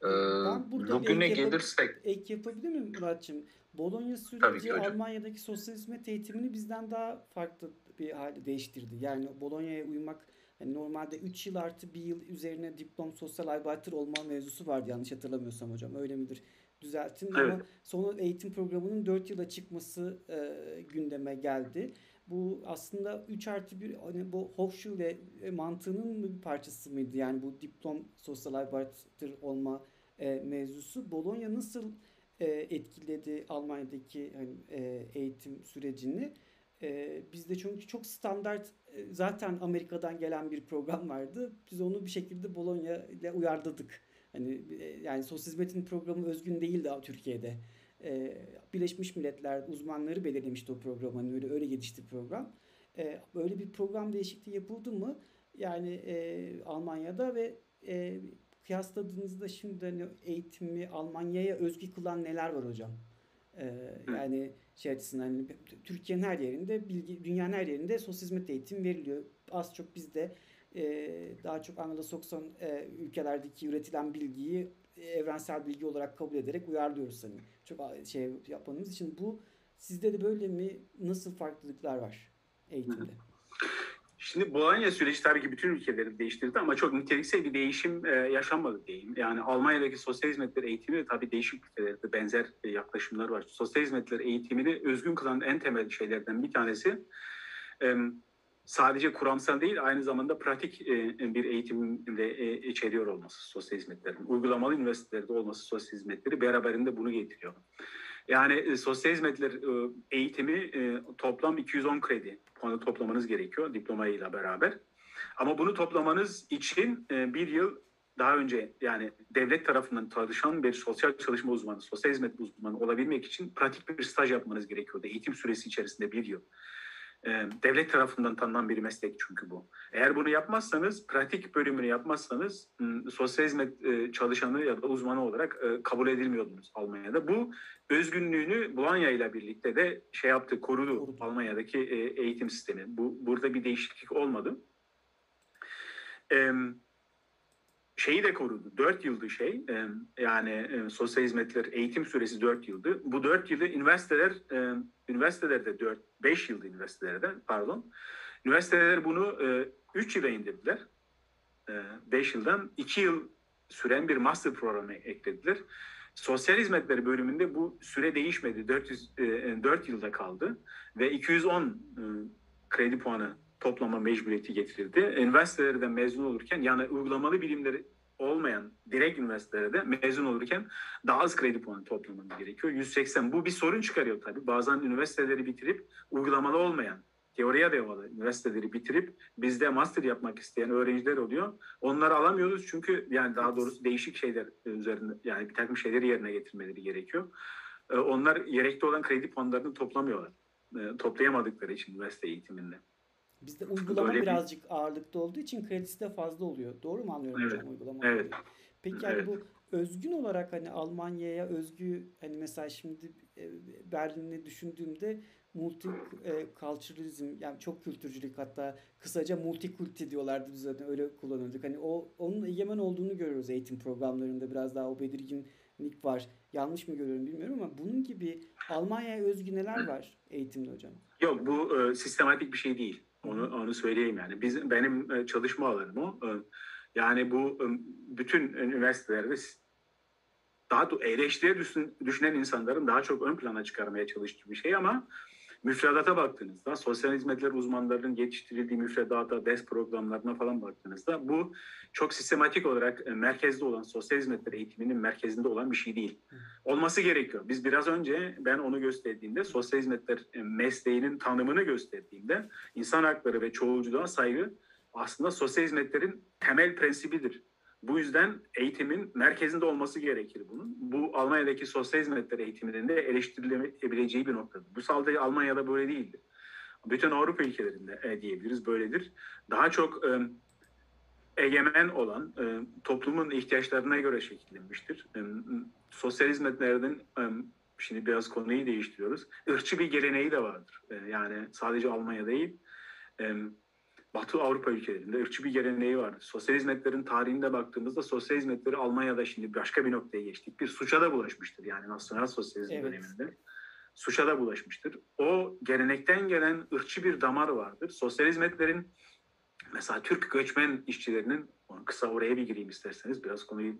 E, ben burada bugüne ek gelirsek... Ek yapabilir miyim Muratçım? Bologna süreci Almanya'daki sosyal hizmet eğitimini bizden daha farklı bir hale değiştirdi. Yani Bologna'ya uymak yani normalde 3 yıl artı 1 yıl üzerine diplom sosyal arbeiter olma mevzusu vardı yanlış hatırlamıyorsam hocam. Öyle midir? Düzeltin evet. ama son eğitim programının 4 yıla çıkması e, gündeme geldi. Bu aslında 3 artı 1 hani bu Hochschule mantığının bir parçası mıydı? Yani bu diplom sosyal arbeiter olma e, mevzusu. Bologna nasıl e, etkiledi Almanya'daki hani, e, eğitim sürecini? E, bizde çünkü çok standart e, zaten Amerika'dan gelen bir program vardı. Biz onu bir şekilde Bologna ile uyarladık. Hani e, yani sosyal hizmetin programı özgün değil daha Türkiye'de. Ee, Birleşmiş Milletler uzmanları belirlemişti o programı. Hani öyle öyle gelişti program. Ee, böyle bir program değişikliği yapıldı mı? Yani e, Almanya'da ve e, kıyasladığınızda şimdi hani eğitimi Almanya'ya özgü kılan neler var hocam? Ee, yani şey açısından hani Türkiye'nin her yerinde bilgi dünyanın her yerinde sosyal hizmet eğitim veriliyor. Az çok bizde e, daha çok Anglo-Sakson e, ülkelerdeki üretilen bilgiyi evrensel bilgi olarak kabul ederek uyarlıyoruz hani. Çok şey yapmanız için bu sizde de böyle mi? Nasıl farklılıklar var eğitimde? Şimdi Bologna süreci tabii ki bütün ülkeleri değiştirdi ama çok niteliksel bir değişim e, yaşanmadı diyeyim. Yani Almanya'daki sosyal hizmetler eğitimi de tabii değişik ülkelerde benzer e, yaklaşımlar var. Sosyal hizmetler eğitimini özgün kılan en temel şeylerden bir tanesi e, sadece kuramsal değil aynı zamanda pratik e, bir eğitimde e, içeriyor olması sosyal hizmetlerin. Uygulamalı üniversitelerde olması sosyal hizmetleri beraberinde bunu getiriyor. Yani e, sosyal hizmetler eğitimi toplam 210 kredi puanı toplamanız gerekiyor diplomayla beraber. Ama bunu toplamanız için bir yıl daha önce yani devlet tarafından çalışan bir sosyal çalışma uzmanı, sosyal hizmet uzmanı olabilmek için pratik bir staj yapmanız gerekiyordu. Eğitim süresi içerisinde bir yıl. Ee, devlet tarafından tanınan bir meslek çünkü bu. Eğer bunu yapmazsanız, pratik bölümünü yapmazsanız sosyal hizmet e, çalışanı ya da uzmanı olarak e, kabul edilmiyordunuz Almanya'da. Bu özgünlüğünü Bologna ile birlikte de şey yaptı, korudu. Almanya'daki e, eğitim sistemi. Bu burada bir değişiklik olmadı. Şeyi de korudu. Dört yıldı şey. yani sosyal hizmetler eğitim süresi dört yıldı. Bu dört yılı üniversiteler üniversitelerde dört, beş yıldı üniversitelerde pardon. Üniversiteler bunu üç yıla indirdiler. beş yıldan iki yıl süren bir master programı eklediler. Sosyal hizmetleri bölümünde bu süre değişmedi. 400, 4 yılda kaldı ve 210 kredi puanı toplama mecburiyeti getirildi. Üniversitelerden mezun olurken yani uygulamalı bilimleri olmayan direkt üniversitelerde mezun olurken daha az kredi puanı toplamanız gerekiyor. 180 bu bir sorun çıkarıyor tabii. Bazen üniversiteleri bitirip uygulamalı olmayan teoriye devalı üniversiteleri bitirip bizde master yapmak isteyen öğrenciler oluyor. Onları alamıyoruz çünkü yani daha doğrusu değişik şeyler üzerinde yani bir takım şeyleri yerine getirmeleri gerekiyor. Ee, onlar gerekli olan kredi puanlarını toplamıyorlar. Ee, toplayamadıkları için üniversite eğitiminde. Bizde uygulama Böyle birazcık bir... ağırlıkta olduğu için kredisi de fazla oluyor. Doğru mu anlıyorum evet. hocam uygulama? Evet. Peki yani evet. bu özgün olarak hani Almanya'ya özgü hani mesela şimdi e, Berlin'i düşündüğümde multiculturalizm yani çok kültürcülük hatta kısaca multikulti diyorlardı biz zaten öyle kullanıyorduk. Hani o onun egemen olduğunu görüyoruz eğitim programlarında biraz daha o belirginlik var. Yanlış mı görüyorum bilmiyorum ama bunun gibi Almanya'ya özgü neler var eğitimde hocam? Yok bu e, sistematik bir şey değil. Onu onu söyleyeyim yani. Biz benim e, çalışma alanım o. E, yani bu e, bütün üniversitelerde daha eleştiriye düşünen insanların daha çok ön plana çıkarmaya çalıştığı bir şey ama müfredata baktığınızda, sosyal hizmetler uzmanlarının yetiştirildiği müfredata, ders programlarına falan baktığınızda bu çok sistematik olarak merkezde olan sosyal hizmetler eğitiminin merkezinde olan bir şey değil. Olması gerekiyor. Biz biraz önce ben onu gösterdiğimde sosyal hizmetler mesleğinin tanımını gösterdiğimde insan hakları ve çoğulculuğa saygı aslında sosyal hizmetlerin temel prensibidir. Bu yüzden eğitimin merkezinde olması gerekir bunun. Bu Almanya'daki sosyal hizmetler eğitiminin de eleştirilebileceği bir noktadır. Bu sadece Almanya'da böyle değildir. Bütün Avrupa ülkelerinde e, diyebiliriz böyledir. Daha çok e, egemen olan e, toplumun ihtiyaçlarına göre şekillenmiştir. E, sosyal hizmetlerden e, şimdi biraz konuyu değiştiriyoruz. Irkçı bir geleneği de vardır. E, yani sadece Almanya değil. E, Batı Avrupa ülkelerinde ırkçı bir geleneği vardı. Sosyal hizmetlerin tarihinde baktığımızda sosyal hizmetleri Almanya'da şimdi başka bir noktaya geçtik. Bir suça da bulaşmıştır yani nasyonel sosyalizm evet. döneminde. Suça da bulaşmıştır. O gelenekten gelen ırkçı bir damar vardır. Sosyal hizmetlerin mesela Türk göçmen işçilerinin kısa oraya bir gireyim isterseniz biraz konuyu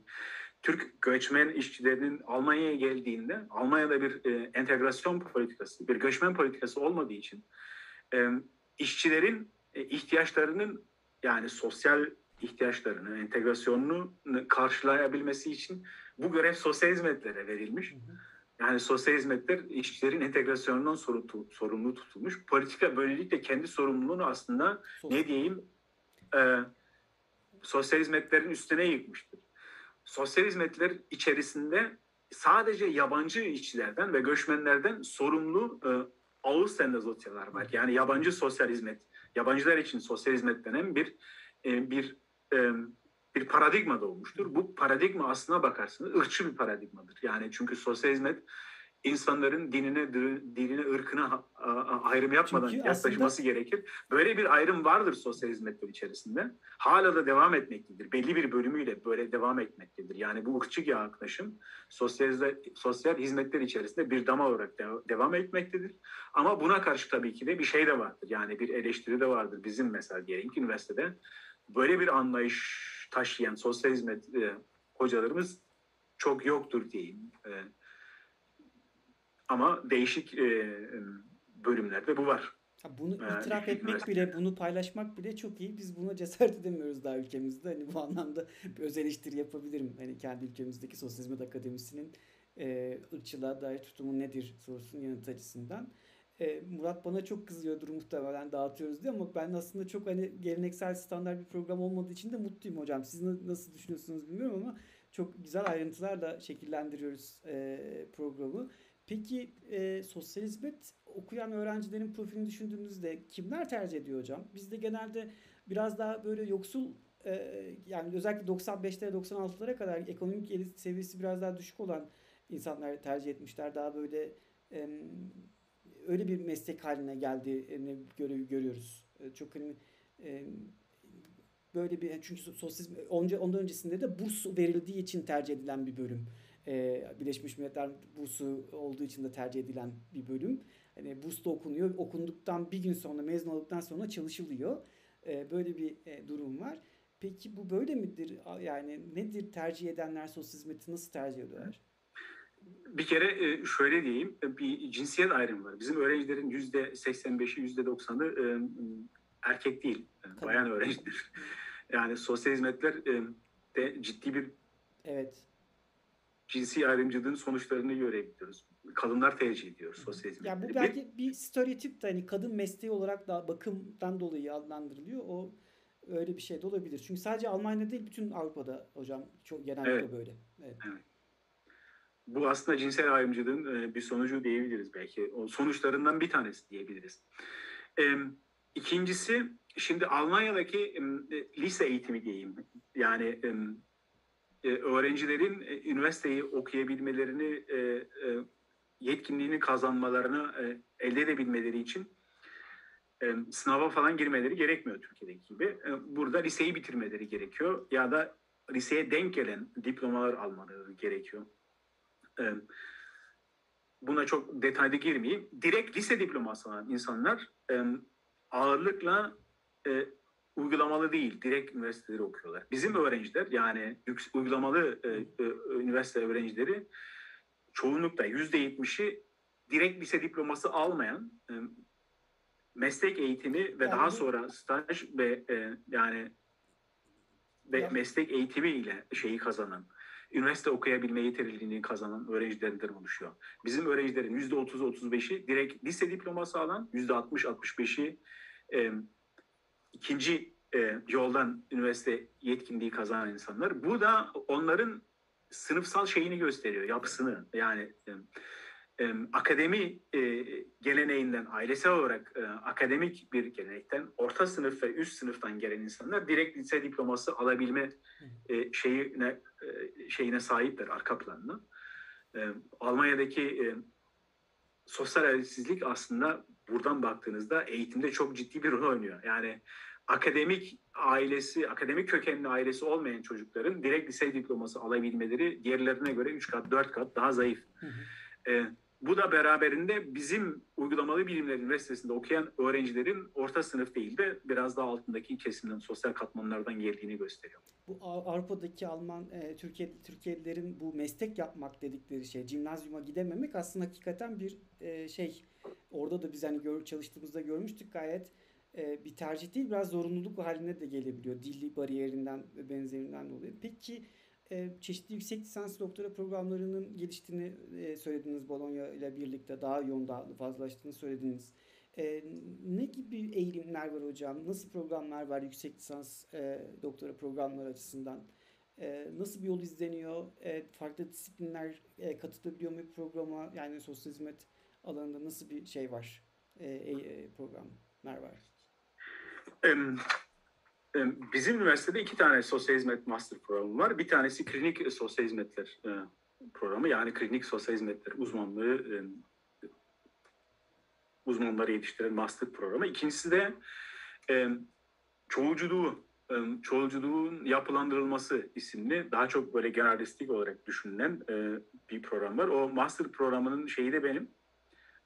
Türk göçmen işçilerinin Almanya'ya geldiğinde Almanya'da bir e, entegrasyon politikası, bir göçmen politikası olmadığı için e, işçilerin ihtiyaçlarının yani sosyal ihtiyaçlarını, entegrasyonunu karşılayabilmesi için bu görev sosyal hizmetlere verilmiş. Yani sosyal hizmetler işçilerin entegrasyonundan sorumlu tutulmuş. Politika böylelikle kendi sorumluluğunu aslında sosyal. ne diyeyim e, sosyal hizmetlerin üstüne yıkmıştır. Sosyal hizmetler içerisinde sadece yabancı işçilerden ve göçmenlerden sorumlu e, ağız sendezotyalar var. Yani yabancı sosyal hizmet yabancılar için sosyal hizmet denen bir e, bir e, bir paradigma doğmuştur. Bu paradigma aslına bakarsınız ırkçı bir paradigmadır. Yani çünkü sosyal hizmet insanların dinine, dinine, ırkına ayrım yapmadan Çünkü yaklaşması aslında... gerekir. Böyle bir ayrım vardır sosyal hizmetler içerisinde. Hala da devam etmektedir. Belli bir bölümüyle böyle devam etmektedir. Yani bu ırkçı yaklaşım sosyal, sosyal hizmetler içerisinde bir dama olarak de, devam etmektedir. Ama buna karşı tabii ki de bir şey de vardır. Yani bir eleştiri de vardır. Bizim mesela diyelim ki üniversitede böyle bir anlayış taşıyan sosyal hizmet e, hocalarımız çok yoktur diyeyim. E, ama değişik e, bölümlerde bu var. Bunu itiraf etmek bile, bunu paylaşmak bile çok iyi. Biz buna cesaret edemiyoruz daha ülkemizde. Hani bu anlamda bir öz eleştiri yapabilirim. Hani kendi ülkemizdeki Sosyal Hizmet Akademisi'nin e, ırkçılığa dair tutumu nedir sorusunun yanıt açısından. E, Murat bana çok kızıyordur muhtemelen dağıtıyoruz diye ama ben aslında çok hani geleneksel standart bir program olmadığı için de mutluyum hocam. Siz nasıl düşünüyorsunuz bilmiyorum ama çok güzel ayrıntılarla şekillendiriyoruz e, programı. Peki e, sosyal hizmet okuyan öğrencilerin profilini düşündüğünüzde kimler tercih ediyor hocam? Bizde genelde biraz daha böyle yoksul e, yani özellikle 95'lere 96'lara kadar ekonomik seviyesi biraz daha düşük olan insanlar tercih etmişler. Daha böyle e, öyle bir meslek haline geldiğini görüyoruz. E, çok hani e, böyle bir çünkü sosyal onca ondan öncesinde de burs verildiği için tercih edilen bir bölüm. Ee, Birleşmiş Milletler bursu olduğu için de tercih edilen bir bölüm. Hani bursla okunuyor. Okunduktan bir gün sonra mezun olduktan sonra çalışılıyor. Ee, böyle bir e, durum var. Peki bu böyle midir? Yani nedir tercih edenler sosyal hizmeti nasıl tercih ediyorlar? Bir kere e, şöyle diyeyim, bir cinsiyet ayrımı var. Bizim öğrencilerin yüzde 85'i, yüzde 90'ı erkek değil, Tabii. bayan öğrenciler. Yani sosyal hizmetler de ciddi bir evet. Cinsi ayrımcılığın sonuçlarını görebiliyoruz. Kadınlar tercih ediyor sosyal hizmetleri. Ya bu belki bir, stereotip de hani kadın mesleği olarak da bakımdan dolayı adlandırılıyor. O öyle bir şey de olabilir. Çünkü sadece Almanya'da değil bütün Avrupa'da hocam çok genellikle evet. böyle. Evet. evet. Bu aslında cinsel ayrımcılığın bir sonucu diyebiliriz belki. O sonuçlarından bir tanesi diyebiliriz. İkincisi Şimdi Almanya'daki e, lise eğitimi diyeyim. Yani e, öğrencilerin e, üniversiteyi okuyabilmelerini, e, yetkinliğini kazanmalarını elde edebilmeleri için sınava falan girmeleri gerekmiyor Türkiye'deki gibi. E, burada liseyi bitirmeleri gerekiyor ya da liseye denk gelen diplomalar almaları gerekiyor. Buna çok detaylı girmeyeyim. Direkt lise diploması alan insanlar ağırlıkla uygulamalı değil, direkt üniversiteleri okuyorlar. Bizim öğrenciler yani uygulamalı e, e, üniversite öğrencileri çoğunlukla yüzde yetmişi direkt lise diploması almayan e, meslek eğitimi ve yani daha sonra staj ve e, yani ve ya. meslek eğitimi ile şeyi kazanan, üniversite okuyabilme yeterliliğini kazanan öğrencilerden oluşuyor. Bizim öğrencilerin yüzde otuz otuz beşi direkt lise diploması alan, yüzde altmış altmış beşi e, ikinci e, yoldan üniversite yetkinliği kazanan insanlar. Bu da onların sınıfsal şeyini gösteriyor, yapısını. Yani e, e, akademi e, geleneğinden, ailesel olarak e, akademik bir gelenekten, orta sınıf ve üst sınıftan gelen insanlar direkt lise diploması alabilme e, şeyine e, şeyine sahipler arka planına. E, Almanya'daki e, sosyal adaletsizlik aslında buradan baktığınızda eğitimde çok ciddi bir rol oynuyor. Yani akademik ailesi, akademik kökenli ailesi olmayan çocukların direkt lise diploması alabilmeleri diğerlerine göre 3 kat, 4 kat daha zayıf. Hı hı. E, bu da beraberinde bizim uygulamalı bilimler üniversitesinde okuyan öğrencilerin orta sınıf değil de biraz daha altındaki kesimden, sosyal katmanlardan geldiğini gösteriyor. Bu Avrupa'daki Alman, e, Türkiye Türkiye'lilerin bu meslek yapmak dedikleri şey, cimnazyuma gidememek aslında hakikaten bir e, şey. Orada da biz hani gör, çalıştığımızda görmüştük gayet e, bir tercih değil, biraz zorunluluk haline de gelebiliyor. Dilli bariyerinden benzerinden dolayı. Peki e, çeşitli yüksek lisans doktora programlarının geliştiğini e, söylediniz Bologna ile birlikte daha yoğun daha fazlalaştığını söylediniz. E, ne gibi eğilimler var hocam? Nasıl programlar var yüksek lisans e, doktora programları açısından? Nasıl bir yol izleniyor? Farklı disiplinler katılabiliyor mu programa? Yani sosyal hizmet alanında nasıl bir şey var? Programlar var? Bizim üniversitede iki tane sosyal hizmet master programı var. Bir tanesi klinik sosyal hizmetler e, programı yani klinik sosyal hizmetler uzmanlığı e, uzmanları yetiştiren master programı. İkincisi de e, çoğulculuğu, çoğulculuğun yapılandırılması isimli daha çok böyle generalistik olarak düşünülen bir program var. O master programının şeyi de benim,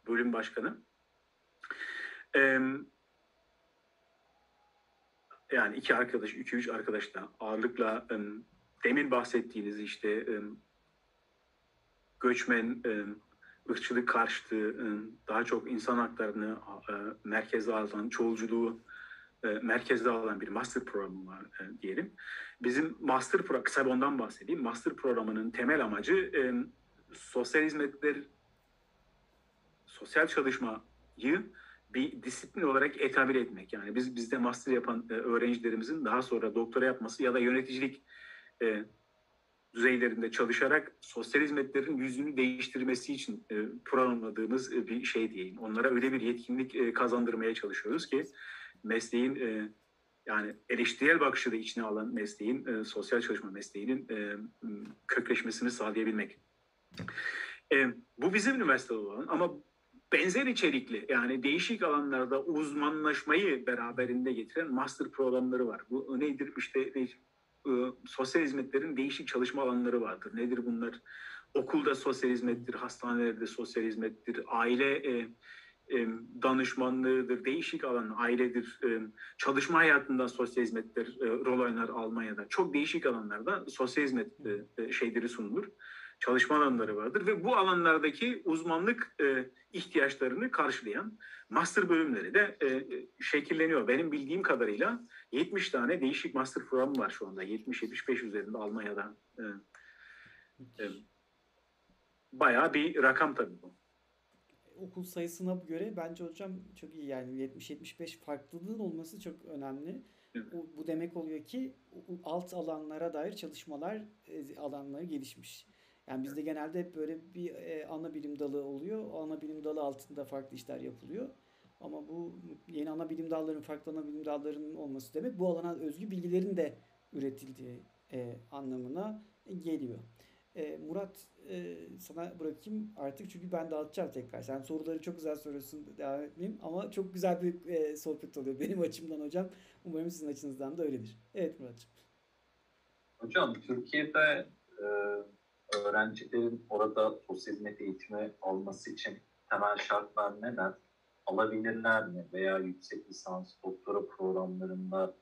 bölüm başkanı. Yani iki arkadaş, iki üç arkadaşla ağırlıkla e, demin bahsettiğiniz işte e, göçmen, e, ırkçılık karşıtı, e, daha çok insan haklarını e, merkeze alan, çoğulculuğu e, merkezde alan bir master programı var e, diyelim. Bizim master program, kısa ondan bahsedeyim. Master programının temel amacı e, sosyal hizmetler, sosyal çalışmayı bir disiplin olarak etabir etmek. Yani biz bizde master yapan e, öğrencilerimizin daha sonra doktora yapması ya da yöneticilik e, düzeylerinde çalışarak sosyal hizmetlerin yüzünü değiştirmesi için e, programladığımız e, bir şey diyeyim. Onlara öyle bir yetkinlik kazandırmaya çalışıyoruz ki mesleğin yani eleştirel bakışı da içine alan mesleğin, sosyal çalışma mesleğinin kökleşmesini sağlayabilmek. Bu bizim üniversitede olan ama benzer içerikli yani değişik alanlarda uzmanlaşmayı beraberinde getiren master programları var. Bu nedir? İşte ne, e, sosyal hizmetlerin değişik çalışma alanları vardır. Nedir bunlar? Okulda sosyal hizmettir, hastanelerde sosyal hizmettir, aile e, e, danışmanlığıdır, değişik alan, ailedir, e, çalışma hayatında sosyal hizmetler e, rol oynar Almanya'da. Çok değişik alanlarda sosyal hizmet e, e şeyleri sunulur. Çalışma alanları vardır ve bu alanlardaki uzmanlık e, ihtiyaçlarını karşılayan master bölümleri de e, şekilleniyor. Benim bildiğim kadarıyla 70 tane değişik master programı var şu anda. 70-75 üzerinde Almanya'da. E, e, bayağı bir rakam tabii bu okul sayısına göre bence hocam çok iyi yani 70-75 farklılığın olması çok önemli. Bu, bu demek oluyor ki alt alanlara dair çalışmalar e, alanları gelişmiş. Yani bizde genelde hep böyle bir e, ana bilim dalı oluyor. O ana bilim dalı altında farklı işler yapılıyor. Ama bu yeni ana bilim dallarının farklı ana bilim dallarının olması demek bu alana özgü bilgilerin de üretildiği e, anlamına geliyor. E, Murat e, sana bırakayım artık çünkü ben dağıtacağım tekrar. Sen soruları çok güzel soruyorsun devam etmeyeyim ama çok güzel bir e, sohbet oluyor benim açımdan hocam. Umarım sizin açınızdan da öyledir. Evet Murat'cığım. Hocam Türkiye'de e, öğrencilerin orada sosyal hizmet eğitimi alması için temel şartlar neler? Alabilirler mi? Veya yüksek lisans, doktora programlarında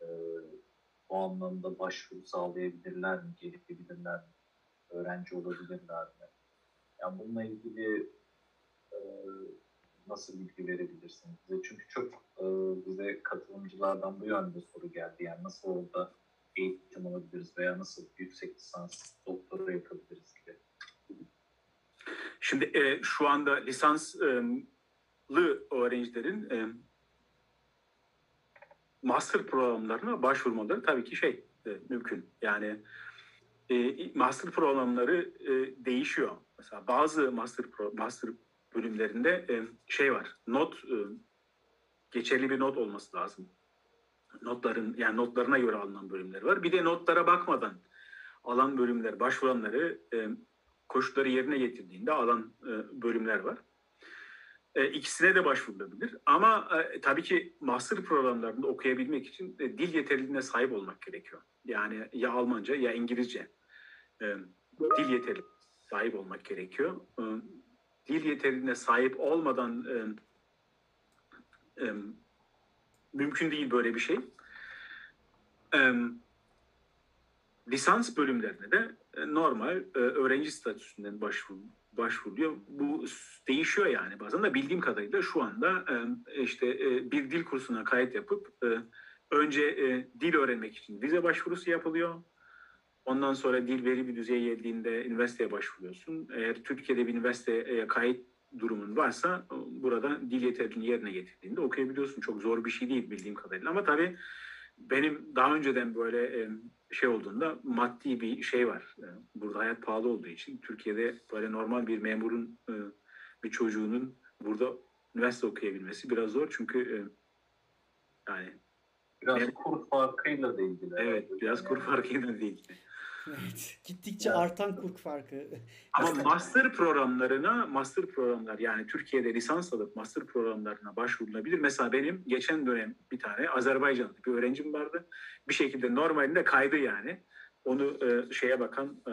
e, bu anlamda başvuru sağlayabilirler mi? Gelebilirler mi? öğrenci olabilirler mi? Yani bununla ilgili e, nasıl bilgi verebilirsiniz? Çünkü çok e, bize katılımcılardan bu yönde soru geldi. Yani nasıl orada eğitim alabiliriz veya nasıl yüksek lisans, doktora yapabiliriz gibi. Şimdi e, şu anda lisanslı öğrencilerin e, master programlarına başvurmaları tabii ki şey e, mümkün. Yani e, master programları e, değişiyor. Mesela bazı master pro, master bölümlerinde e, şey var. Not e, geçerli bir not olması lazım. Notların yani notlarına göre alınan bölümler var. Bir de notlara bakmadan alan bölümler, başvuranları e, koşulları yerine getirdiğinde alan e, bölümler var. E, ikisine de başvurulabilir. Ama e, tabii ki master programlarında okuyabilmek için e, dil yeterliliğine sahip olmak gerekiyor. Yani ya Almanca ya İngilizce e, dil yeterli sahip olmak gerekiyor. E, dil yeterliğine sahip olmadan e, e, mümkün değil böyle bir şey. E, lisans bölümlerine de e, normal e, öğrenci statüsünden başvur, başvuruluyor. Bu değişiyor yani bazen de bildiğim kadarıyla şu anda işte e, bir dil kursuna kayıt yapıp önce dil öğrenmek için vize başvurusu yapılıyor. Ondan sonra dil veri bir düzeye geldiğinde üniversiteye başvuruyorsun. Eğer Türkiye'de bir üniversiteye kayıt durumun varsa burada dil yeterliliğini yerine getirdiğinde okuyabiliyorsun. Çok zor bir şey değil bildiğim kadarıyla. Ama tabii benim daha önceden böyle şey olduğunda maddi bir şey var. Burada hayat pahalı olduğu için Türkiye'de böyle normal bir memurun bir çocuğunun burada üniversite okuyabilmesi biraz zor. Çünkü yani Biraz kur farkıyla da ilgili. Evet, biraz kur farkıyla da ilgili. Evet. Gittikçe artan kur farkı. Ama master programlarına, master programlar yani Türkiye'de lisans alıp master programlarına başvurulabilir. Mesela benim geçen dönem bir tane Azerbaycanlı bir öğrencim vardı. Bir şekilde normalinde kaydı yani. Onu e, şeye bakan e,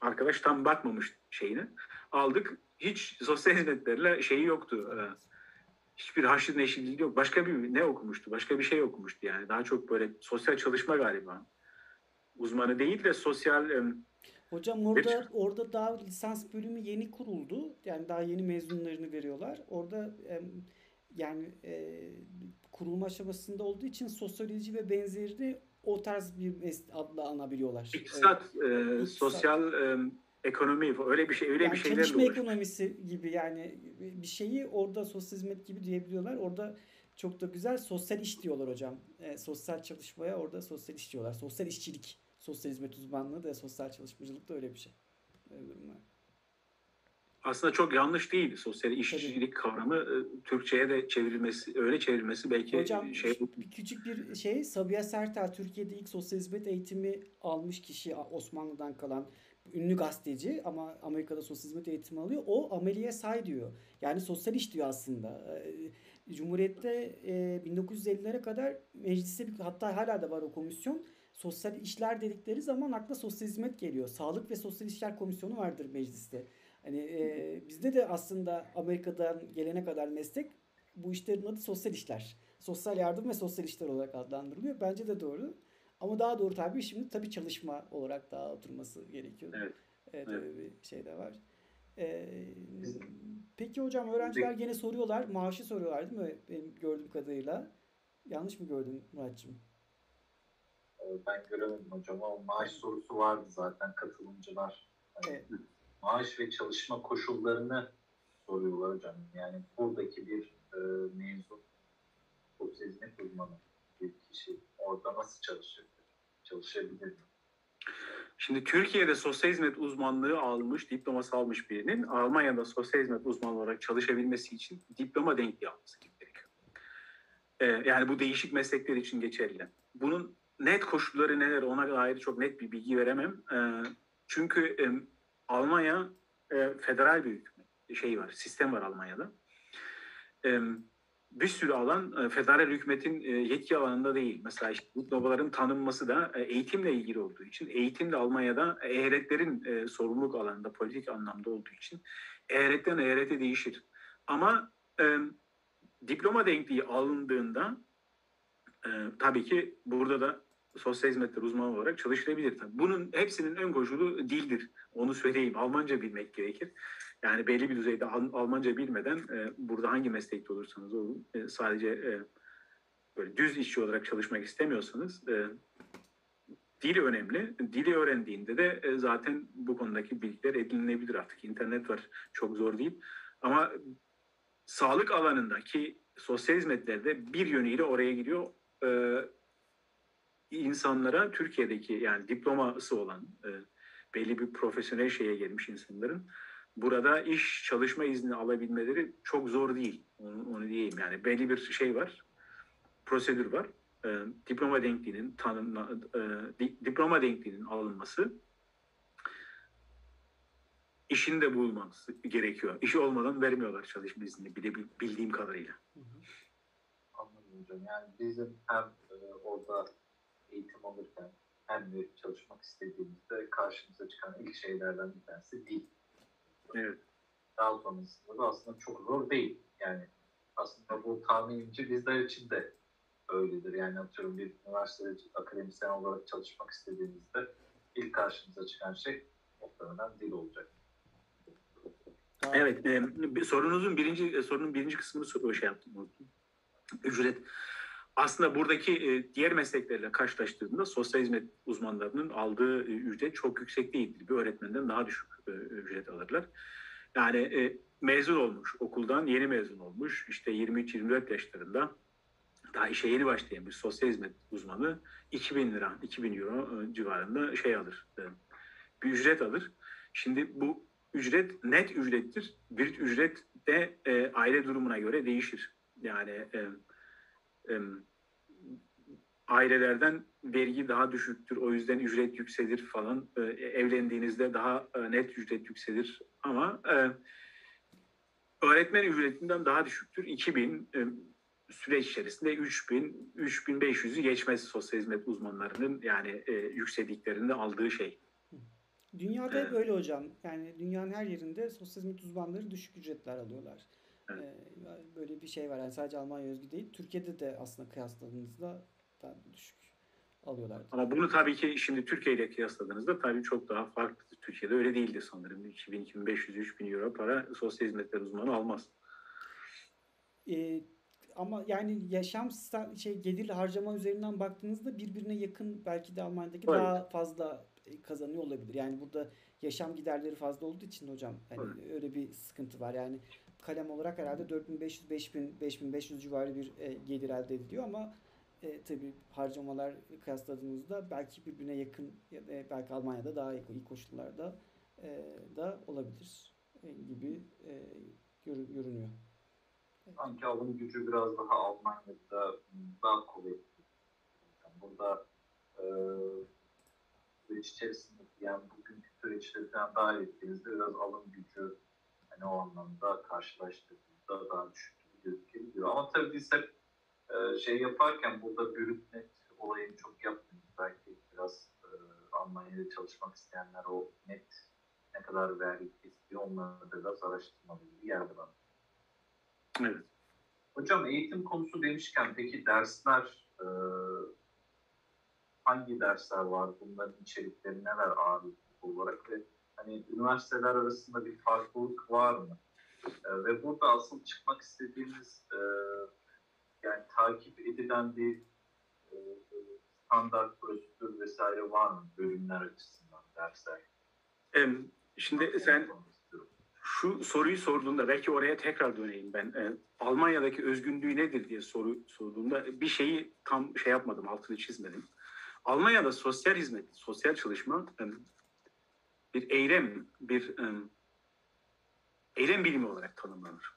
arkadaş tam bakmamış şeyine. Aldık. Hiç sosyal hizmetlerle şeyi yoktu. E, hiçbir haşır neşirliği yok. Başka bir ne okumuştu? Başka bir şey okumuştu yani. Daha çok böyle sosyal çalışma galiba. Uzmanı değil de sosyal e, Hocam orada orada daha lisans bölümü yeni kuruldu. Yani daha yeni mezunlarını veriyorlar. Orada yani e, kurulma aşamasında olduğu için sosyoloji ve benzerini o tarz bir adla anabiliyorlar. İktisat, e, İktisat. sosyal e, ekonomi öyle bir şey öyle yani bir şeyler çalışma ekonomisi gibi yani bir şeyi orada sosyal hizmet gibi diyebiliyorlar. Orada çok da güzel sosyal iş diyorlar hocam. E, sosyal çalışmaya orada sosyal iş diyorlar. Sosyal işçilik, sosyal hizmet uzmanlığı da sosyal çalışmacılık da öyle bir şey. Öyle durumlar. Aslında çok yanlış değil sosyal işçilik kavramı e, Türkçe'ye de çevrilmesi öyle çevrilmesi belki Hocam şey bir küçük bir şey Sabiha Sertel Türkiye'de ilk sosyal hizmet eğitimi almış kişi Osmanlı'dan kalan ünlü gazeteci ama Amerika'da sosyal hizmet eğitimi alıyor. O ameliye say diyor. Yani sosyal iş diyor aslında. Ee, Cumhuriyet'te e, 1950'lere kadar mecliste bir, hatta hala da var o komisyon. Sosyal işler dedikleri zaman akla sosyal hizmet geliyor. Sağlık ve Sosyal İşler Komisyonu vardır mecliste. Hani e, bizde de aslında Amerika'dan gelene kadar meslek bu işlerin adı sosyal işler. Sosyal yardım ve sosyal işler olarak adlandırılıyor. Bence de doğru. Ama daha doğru tabii şimdi tabii çalışma olarak daha oturması gerekiyor. Evet. Evet, Evet. öyle bir şey de var. Ee, peki hocam öğrenciler gene soruyorlar. Maaşı soruyorlar değil mi? Benim gördüğüm kadarıyla. Yanlış mı gördüm Muratçım? Ee, Ben göremedim hocam ama maaş sorusu vardı zaten katılımcılar. Hani Evet. Maaş ve çalışma koşullarını soruyorlar hocam. Yani buradaki bir e, mezun sosyal hizmet uzmanı bir kişi orada nasıl çalışabilir? Çalışabilir mi? Şimdi Türkiye'de sosyal hizmet uzmanlığı almış, diploması almış birinin Almanya'da sosyal hizmet uzmanı olarak çalışabilmesi için diploma denkliği alması gerekiyor. Ee, yani bu değişik meslekler için geçerli. Bunun net koşulları neler ona dair çok net bir bilgi veremem. Ee, çünkü e, Almanya e, federal bir hükümet şey var, sistem var Almanya'da. E, bir sürü alan e, federal hükümetin e, yetki alanında değil. Mesela işte diplomaların tanınması da e, eğitimle ilgili olduğu için, eğitim de Almanya'da eyaletlerin e, sorumluluk alanında, politik anlamda olduğu için eyaletten eyalete değişir. Ama e, diploma denkliği alındığında e, tabii ki burada da sosyal hizmetler uzmanı olarak çalışılabilir. Bunun hepsinin ön koşulu dildir. Onu söyleyeyim. Almanca bilmek gerekir. Yani belli bir düzeyde Al- Almanca bilmeden e, burada hangi meslekte olursanız olun e, sadece e, böyle düz işçi olarak çalışmak istemiyorsanız e, dili önemli. Dili öğrendiğinde de zaten bu konudaki bilgiler edinilebilir artık. İnternet var. Çok zor değil. Ama sağlık alanındaki sosyal hizmetlerde bir yönüyle oraya gidiyor. İnsanlara Türkiye'deki yani diploması olan e, belli bir profesyonel şeye gelmiş insanların burada iş çalışma izni alabilmeleri çok zor değil. Onu, onu diyeyim yani belli bir şey var. Prosedür var. E, diploma denkliğinin tanımla, e, di- diploma denkliğinin alınması işini de bulması gerekiyor. İşi olmadan vermiyorlar çalışma izni bile bildiğim kadarıyla. Anladım hocam. Yani bizim hem e, orada eğitim alırken hem de çalışmak istediğimizde karşımıza çıkan ilk şeylerden bir tanesi dil. Evet. Daha sonrasında da aslında çok zor değil. Yani aslında bu tahminimce bizler için de öyledir. Yani atıyorum bir üniversitede akademisyen olarak çalışmak istediğimizde ilk karşımıza çıkan şey muhtemelen dil olacak. Evet, e, bir- sorunuzun birinci e, sorunun birinci kısmını sor- şey yaptım. Ücret. Aslında buradaki e, diğer mesleklerle karşılaştırdığında sosyal hizmet uzmanlarının aldığı e, ücret çok yüksek değildir. Bir öğretmenden daha düşük e, ücret alırlar. Yani mezun olmuş, okuldan yeni mezun olmuş, işte 23-24 yaşlarında daha işe yeni başlayan bir sosyal hizmet uzmanı 2000 lira, 2000 euro civarında şey alır, bir ücret alır. Şimdi bu ücret net ücrettir. Bir ücret de aile durumuna göre değişir. Yani e, ailelerden vergi daha düşüktür. O yüzden ücret yükselir falan. E, evlendiğinizde daha e, net ücret yükselir. Ama e, öğretmen ücretinden daha düşüktür. 2000 e, süreç içerisinde 3000 3500'ü geçmez sosyal hizmet uzmanlarının yani e, yükseldiklerinde aldığı şey. Dünyada hep Evet. öyle hocam. Yani dünyanın her yerinde sosyal hizmet uzmanları düşük ücretler alıyorlar. Evet. Ee, böyle bir şey var. Yani sadece Almanya özgü değil. Türkiye'de de aslında kıyasladığınızda daha düşük alıyorlar. Ama bunu tabii ki şimdi Türkiye ile kıyasladığınızda tabii çok daha farklı. Türkiye'de öyle değildi sanırım. 2000, 2500, 3000 euro para sosyal hizmetler uzmanı almaz. Ee, ama yani yaşam şey gelir harcama üzerinden baktığınızda birbirine yakın belki de Almanya'daki Evet. daha fazla e, kazanıyor olabilir. Yani burada yaşam giderleri fazla olduğu için hocam hani Evet. öyle bir sıkıntı var. Yani kalem olarak herhalde 4500 5000 5500 civarı bir e, gelir elde ediliyor ama e, tabii harcamalar kıyasladığımızda belki birbirine yakın ya da belki Almanya'da daha iyi, iyi koşullarda e, da olabilir e, gibi e, görü- görünüyor. Sanki alım gücü biraz daha Almanya'da daha kuvvetli. Yani burada e, süreç içerisinde yani bugünkü süreçleri falan dahil ettiğinizde biraz alım gücü hani o anlamda karşılaştırdığımızda daha düşük gözükebiliyor. Ama tabii biz hep e, şey yaparken burada bürüt net olayını çok yapmıyoruz. Belki biraz e, Almanya'da çalışmak isteyenler o net ne kadar vergi kesiyor onları da biraz araştırmalı bir yer var. Evet. Hocam eğitim konusu demişken peki dersler e, hangi dersler var? Bunların içerikleri neler ağırlıklı olarak ve hani üniversiteler arasında bir farklılık var mı? E, ve burada asıl çıkmak istediğimiz e, yani takip edilen bir e, standart prosedür vesaire var mı bölümler açısından dersler? Em, Şimdi sen Onu istiyorum. şu soruyu sorduğunda belki oraya tekrar döneyim ben. Ee, Almanya'daki özgünlüğü nedir diye soru sorduğunda bir şeyi tam şey yapmadım, altını çizmedim. Almanya'da sosyal hizmet, sosyal çalışma bir eylem, bir em, eylem bilimi olarak tanımlanır.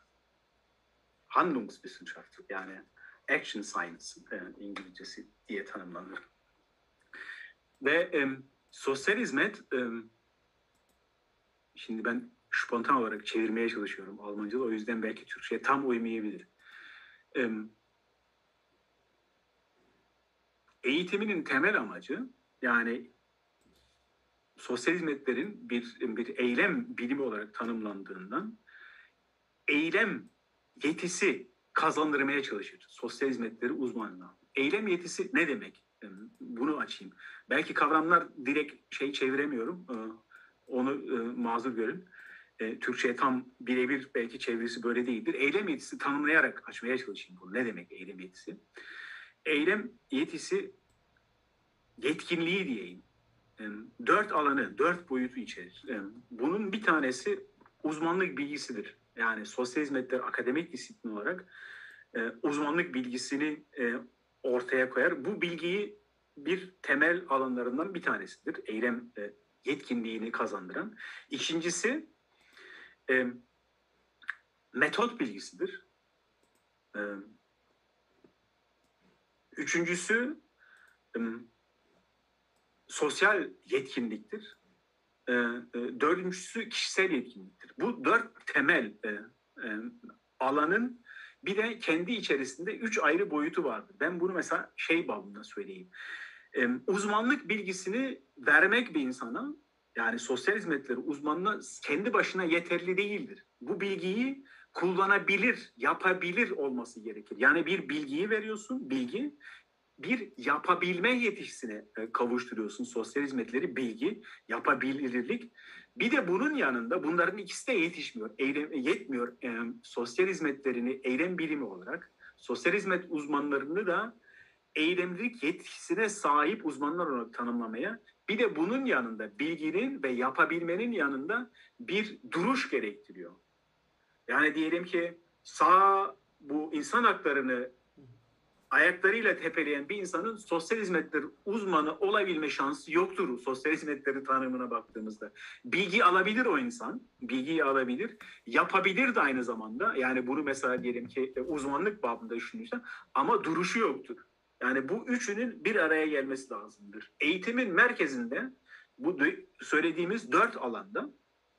Handlungswissenschaft yani action science e, İngilizcesi diye tanımlanır. Ve em, sosyal hizmet em, Şimdi ben spontan olarak çevirmeye çalışıyorum Almanca'da. O yüzden belki Türkçe'ye tam uymayabilir. Ee, eğitiminin temel amacı yani sosyal hizmetlerin bir, bir eylem bilimi olarak tanımlandığından eylem yetisi kazandırmaya çalışır sosyal hizmetleri uzmanlığa. Eylem yetisi ne demek? Bunu açayım. Belki kavramlar direkt şey çeviremiyorum. Ee, onu e, mazur görün. E, Türkçe'ye tam birebir belki çevirisi böyle değildir. Eylem yetisi tanımlayarak açmaya çalışayım bunu. Ne demek eylem yetisi? Eylem yetisi yetkinliği diyeyim. Dört alanı, dört boyutu içerir. Bunun bir tanesi uzmanlık bilgisidir. Yani sosyal hizmetler akademik disiplin olarak e, uzmanlık bilgisini e, ortaya koyar. Bu bilgiyi bir temel alanlarından bir tanesidir. Eylem yetkinliğini kazandıran. İkincisi metot bilgisidir. Üçüncüsü sosyal yetkinliktir. E, e, dördüncüsü kişisel yetkinliktir. Bu dört temel e, e, alanın bir de kendi içerisinde üç ayrı boyutu vardır. Ben bunu mesela şey babında söyleyeyim. E, uzmanlık bilgisini vermek bir insana yani sosyal hizmetleri uzmanına kendi başına yeterli değildir. Bu bilgiyi kullanabilir, yapabilir olması gerekir. Yani bir bilgiyi veriyorsun, bilgi bir yapabilme yetisine e, kavuşturuyorsun sosyal hizmetleri, bilgi, yapabilirlik. Bir de bunun yanında bunların ikisi de yetişmiyor, eylem, yetmiyor. E, sosyal hizmetlerini eylem bilimi olarak, sosyal hizmet uzmanlarını da eylemlilik yetkisine sahip uzmanlar olarak tanımlamaya bir de bunun yanında bilginin ve yapabilmenin yanında bir duruş gerektiriyor. Yani diyelim ki sağ bu insan haklarını ayaklarıyla tepeleyen bir insanın sosyal hizmetler uzmanı olabilme şansı yoktur sosyal hizmetleri tanımına baktığımızda. Bilgi alabilir o insan, bilgiyi alabilir, yapabilir de aynı zamanda. Yani bunu mesela diyelim ki e, uzmanlık babında düşünürsen ama duruşu yoktur. Yani bu üçünün bir araya gelmesi lazımdır. Eğitimin merkezinde bu söylediğimiz dört alanda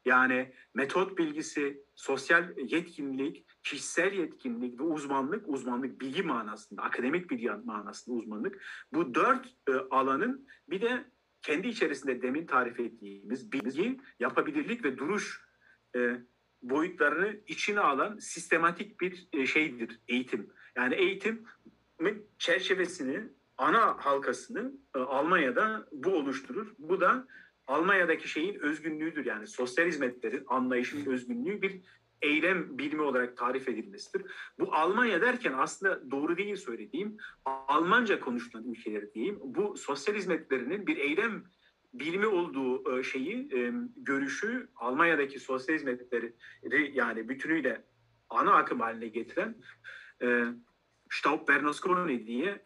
yani metot bilgisi, sosyal yetkinlik, kişisel yetkinlik ve uzmanlık, uzmanlık bilgi manasında, akademik bilgi manasında uzmanlık. Bu dört e, alanın bir de kendi içerisinde demin tarif ettiğimiz bilgi, yapabilirlik ve duruş e, boyutlarını içine alan sistematik bir e, şeydir eğitim. Yani eğitimin çerçevesini, ana halkasını e, Almanya'da bu oluşturur. Bu da Almanya'daki şeyin özgünlüğüdür. Yani sosyal hizmetlerin anlayışının özgünlüğü bir eylem bilimi olarak tarif edilmesidir. Bu Almanya derken aslında doğru değil söylediğim, Almanca konuşulan ülkeler diyeyim. Bu sosyal hizmetlerinin bir eylem bilimi olduğu e, şeyi, e, görüşü Almanya'daki sosyal hizmetleri yani bütünüyle ana akım haline getiren e, Staub Bernasconi diye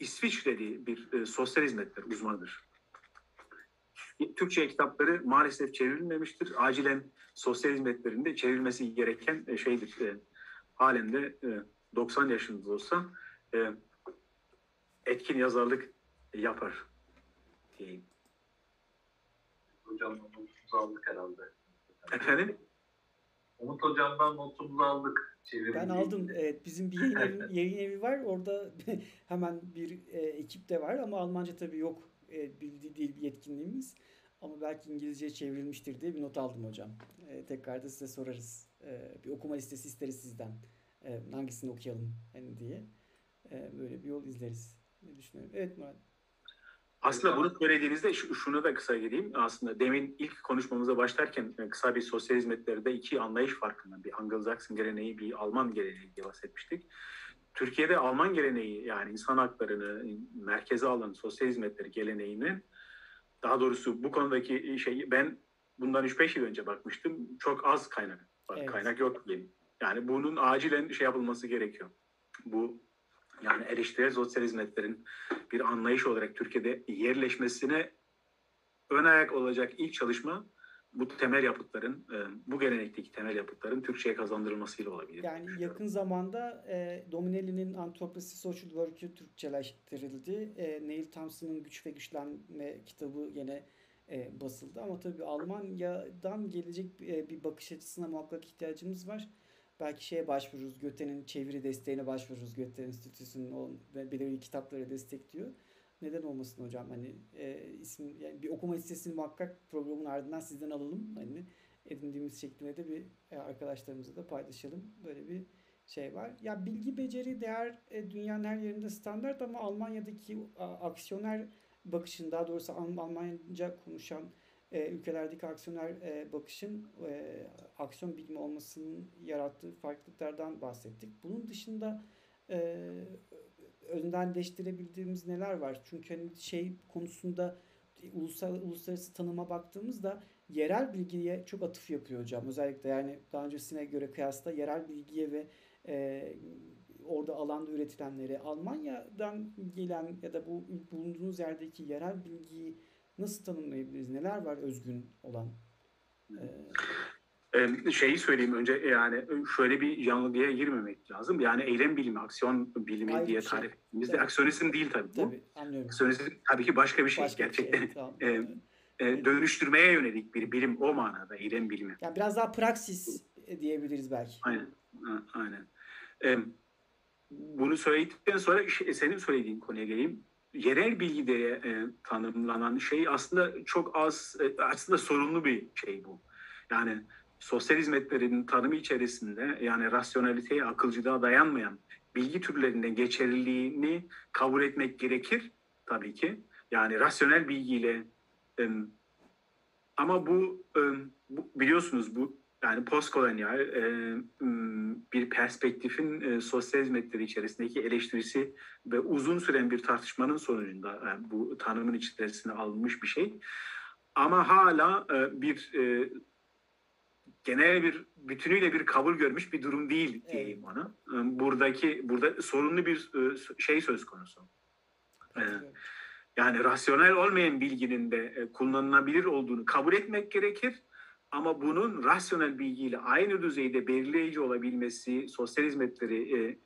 İsviçreli bir sosyal hizmetler uzmanıdır. Türkçe kitapları maalesef çevrilmemiştir. Acilen sosyal hizmetlerinde çevrilmesi gereken e, şeydir. E, halen de e, 90 yaşında olsa e, etkin yazarlık yapar diyeyim. Hocamdan notumuzu aldık herhalde. Efendim? Umut hocamdan notumuzu aldık. Çevirimi Ben aldım. Evet, bizim bir yayın evi, yayın evi var. Orada hemen bir e, ekip de var ama Almanca tabii yok. E, bildiği dil yetkinliğimiz. Ama belki İngilizceye çevrilmiştir diye bir not aldım hocam. E, tekrar da size sorarız. E, bir okuma listesi isteriz sizden. E, hangisini okuyalım hani diye. E, böyle bir yol izleriz. Ne düşünüyorum? Evet Murat. Aslında bunu söylediğinizde şu- şunu da kısa gireyim. Aslında demin ilk konuşmamıza başlarken e, kısa bir sosyal hizmetlerde iki anlayış farkından bir Anglo-Saxon geleneği bir Alman geleneği diye bahsetmiştik. Türkiye'de Alman geleneği yani insan haklarını merkeze alan sosyal hizmetleri geleneğinin daha doğrusu bu konudaki şeyi ben bundan 3-5 yıl önce bakmıştım. Çok az kaynak var. Evet. Kaynak yok diyeyim. Yani bunun acilen şey yapılması gerekiyor. Bu yani eleştirel sosyal hizmetlerin bir anlayış olarak Türkiye'de yerleşmesine ön ayak olacak ilk çalışma bu temel yapıtların, e, bu gelenekteki temel yapıtların Türkçe'ye kazandırılmasıyla olabilir. Yani yakın zamanda e, Dominelli'nin Anthropology Social Work'ü Türkçeleştirildi. E, Neil Thompson'ın Güç ve Güçlenme kitabı yine e, basıldı. Ama tabii Almanya'dan gelecek e, bir bakış açısına muhakkak ihtiyacımız var. Belki şeye başvururuz. Göte'nin çeviri desteğine başvururuz. Göte Enstitüsü'nün belirli kitapları destekliyor. Neden olmasın hocam? Hani e, isim yani bir okuma listesini muhakkak programın ardından sizden alalım. Hani edindiğimiz şeklinde de bir e, arkadaşlarımızla da paylaşalım. Böyle bir şey var. Ya bilgi, beceri, değer e, dünyanın her yerinde standart ama Almanya'daki a, aksiyoner bakışın daha doğrusu Alm- Almanca konuşan e, ülkelerdeki aksiyoner e, bakışın e, aksiyon bilimi olmasının yarattığı farklılıklardan bahsettik. Bunun dışında e, öndenleştirebildiğimiz neler var? Çünkü hani şey konusunda ulusal, uluslararası tanıma baktığımızda yerel bilgiye çok atıf yapıyor hocam. Özellikle yani daha öncesine göre kıyasla yerel bilgiye ve e, orada alanda üretilenleri Almanya'dan gelen ya da bu bulunduğunuz yerdeki yerel bilgiyi nasıl tanımlayabiliriz? Neler var özgün olan? E, şeyi söyleyeyim önce yani şöyle bir yanılgıya girmemek lazım. Yani eylem bilimi, aksiyon bilimi Ayrı diye şey. tarif ettiğimizde Evet. aksiyonizm değil tabii bu. tabii anlıyorum. Aksiyonizm tabii ki başka bir şey. Başka bir şey, Gerçekten tamam. e, e, dönüştürmeye yönelik bir bilim o manada eylem bilimi. Yani biraz daha praksis e, diyebiliriz belki. Aynen. Aynen. Ee, bunu söyledikten sonra şey- senin söylediğin konuya geleyim. Yerel bilgi diye e, tanımlanan şey aslında çok az, e, aslında sorunlu bir şey bu. Yani sosyal hizmetlerin tanımı içerisinde yani rasyonaliteye, akılcılığa dayanmayan bilgi türlerinin geçerliliğini kabul etmek gerekir tabii ki. Yani rasyonel bilgiyle ama bu, biliyorsunuz bu yani postkolonyal bir perspektifin e, sosyal hizmetleri içerisindeki eleştirisi ve uzun süren bir tartışmanın sonucunda e, bu tanımın içerisine alınmış bir şey. Ama hala e, bir genel bir bütünüyle bir kabul görmüş bir durum değil diyeyim ona. E, Buradaki burada sorunlu bir e, şey söz konusu. Katılıyorum. Yani rasyonel olmayan bilginin de e, kullanılabilir olduğunu kabul etmek gerekir. Ama bunun rasyonel bilgiyle aynı düzeyde belirleyici olabilmesi, sosyal hizmetleri e,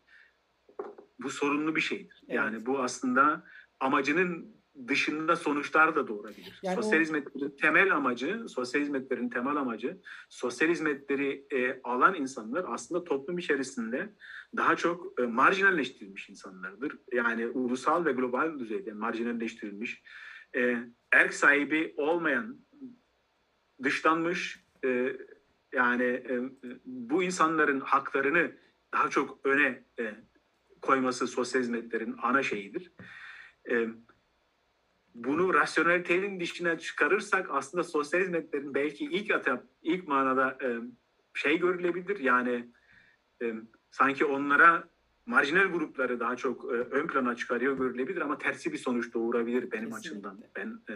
bu sorunlu bir şeydir. Evet. Yani bu aslında amacının dışında sonuçlar da doğurabilir. Yani sosyal o- hizmetlerin temel amacı, sosyal hizmetlerin temel amacı, sosyal hizmetleri e, alan insanlar aslında toplum içerisinde daha çok e, marjinalleştirilmiş insanlardır. Yani ulusal ve global düzeyde marjinalleştirilmiş, e, erk sahibi olmayan, dışlanmış, e, yani e, bu insanların haklarını daha çok öne e, koyması sosyal hizmetlerin ana şeyidir. E, bunu rasyonelitenin dışına çıkarırsak aslında sosyal hizmetlerin belki ilk etap, ilk manada e, şey görülebilir. Yani e, sanki onlara marjinal grupları daha çok e, ön plana çıkarıyor görülebilir ama tersi bir sonuç doğurabilir benim Kesinlikle. açımdan. Ben e,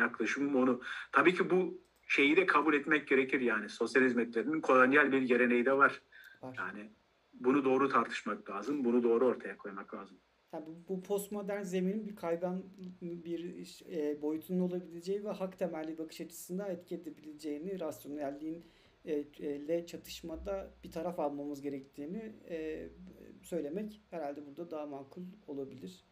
yaklaşımım onu. Tabii ki bu şeyi de kabul etmek gerekir yani sosyal hizmetlerinin kolonyal bir geleneği de var. Var. Yani bunu doğru tartışmak lazım, bunu doğru ortaya koymak lazım. Yani bu, postmodern zeminin bir kaygan bir e, boyutunun olabileceği ve hak temelli bakış açısında etki edebileceğini, rasyonelliğin e, e, le çatışmada bir taraf almamız gerektiğini e, söylemek herhalde burada daha makul olabilir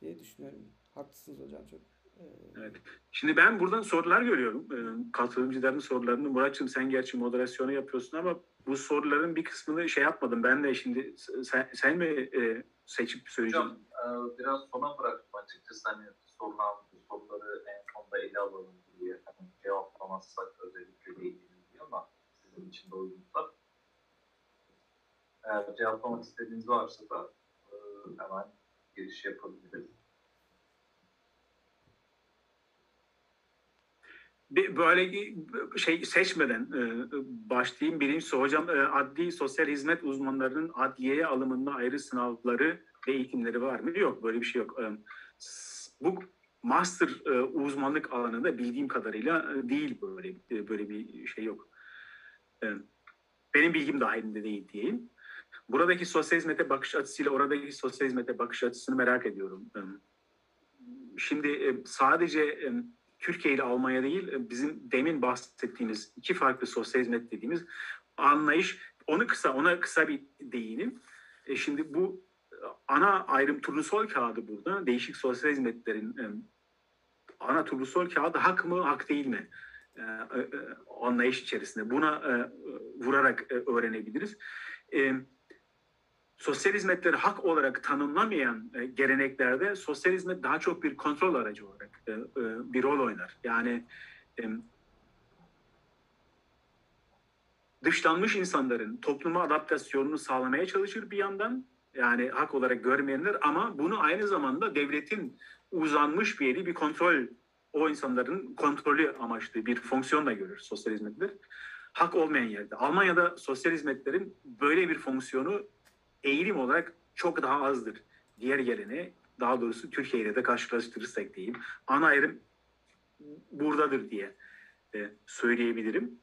diye düşünüyorum. Haklısınız hocam çok. E, Evet. Şimdi ben buradan sorular görüyorum. Katılımcıların sorularını. Muratçım sen gerçi moderasyonu yapıyorsun ama bu soruların bir kısmını şey yapmadım. Ben de şimdi sen, sen mi seçip söyleyeceğim? Hocam e, biraz sona bıraktım açıkçası hani sorulan soruları en sonda ele alalım diye. Hani cevaplamazsak özellikle değiniriz diye ama sizin için de uygunsa. Eğer cevaplamak istediğiniz varsa da e, hemen giriş yapabiliriz. Böyle şey seçmeden e, başlayayım. Birincisi hocam e, adli sosyal hizmet uzmanlarının adliyeye alımında ayrı sınavları ve eğitimleri var mı? Yok böyle bir şey yok. E, Bu master uzmanlık alanında bildiğim kadarıyla değil böyle böyle bir şey yok. Benim bilgim dahilinde değil diyeyim. Buradaki sosyal hizmete bakış açısıyla oradaki sosyal hizmete bakış açısını merak ediyorum. Şimdi sadece Türkiye ile Almanya değil, e, bizim demin bahsettiğimiz iki farklı sosyal hizmet dediğimiz anlayış. Onu kısa, ona kısa bir değinim. E, şimdi bu e, ana ayrım turnusol kağıdı burada. Değişik sosyal hizmetlerin e, ana turnusol kağıdı hak mı, hak değil mi? E, e, anlayış içerisinde. Buna e, e, vurarak e, öğrenebiliriz. E, sosyal hizmetleri hak olarak tanımlamayan e, geleneklerde sosyal hizmet daha çok bir kontrol aracı olarak e, e, bir rol oynar. Yani e, dışlanmış insanların topluma adaptasyonunu sağlamaya çalışır bir yandan. Yani hak olarak görmeyenler ama bunu aynı zamanda devletin uzanmış bir eli bir kontrol o insanların kontrolü amaçlı bir fonksiyonla görür sosyal hizmetler. Hak olmayan yerde. Almanya'da sosyal hizmetlerin böyle bir fonksiyonu eğilim olarak çok daha azdır. Diğer geleneğe daha doğrusu Türkiye ile de karşılaştırırsak diyeyim. Ana ayrım buradadır diye e, söyleyebilirim.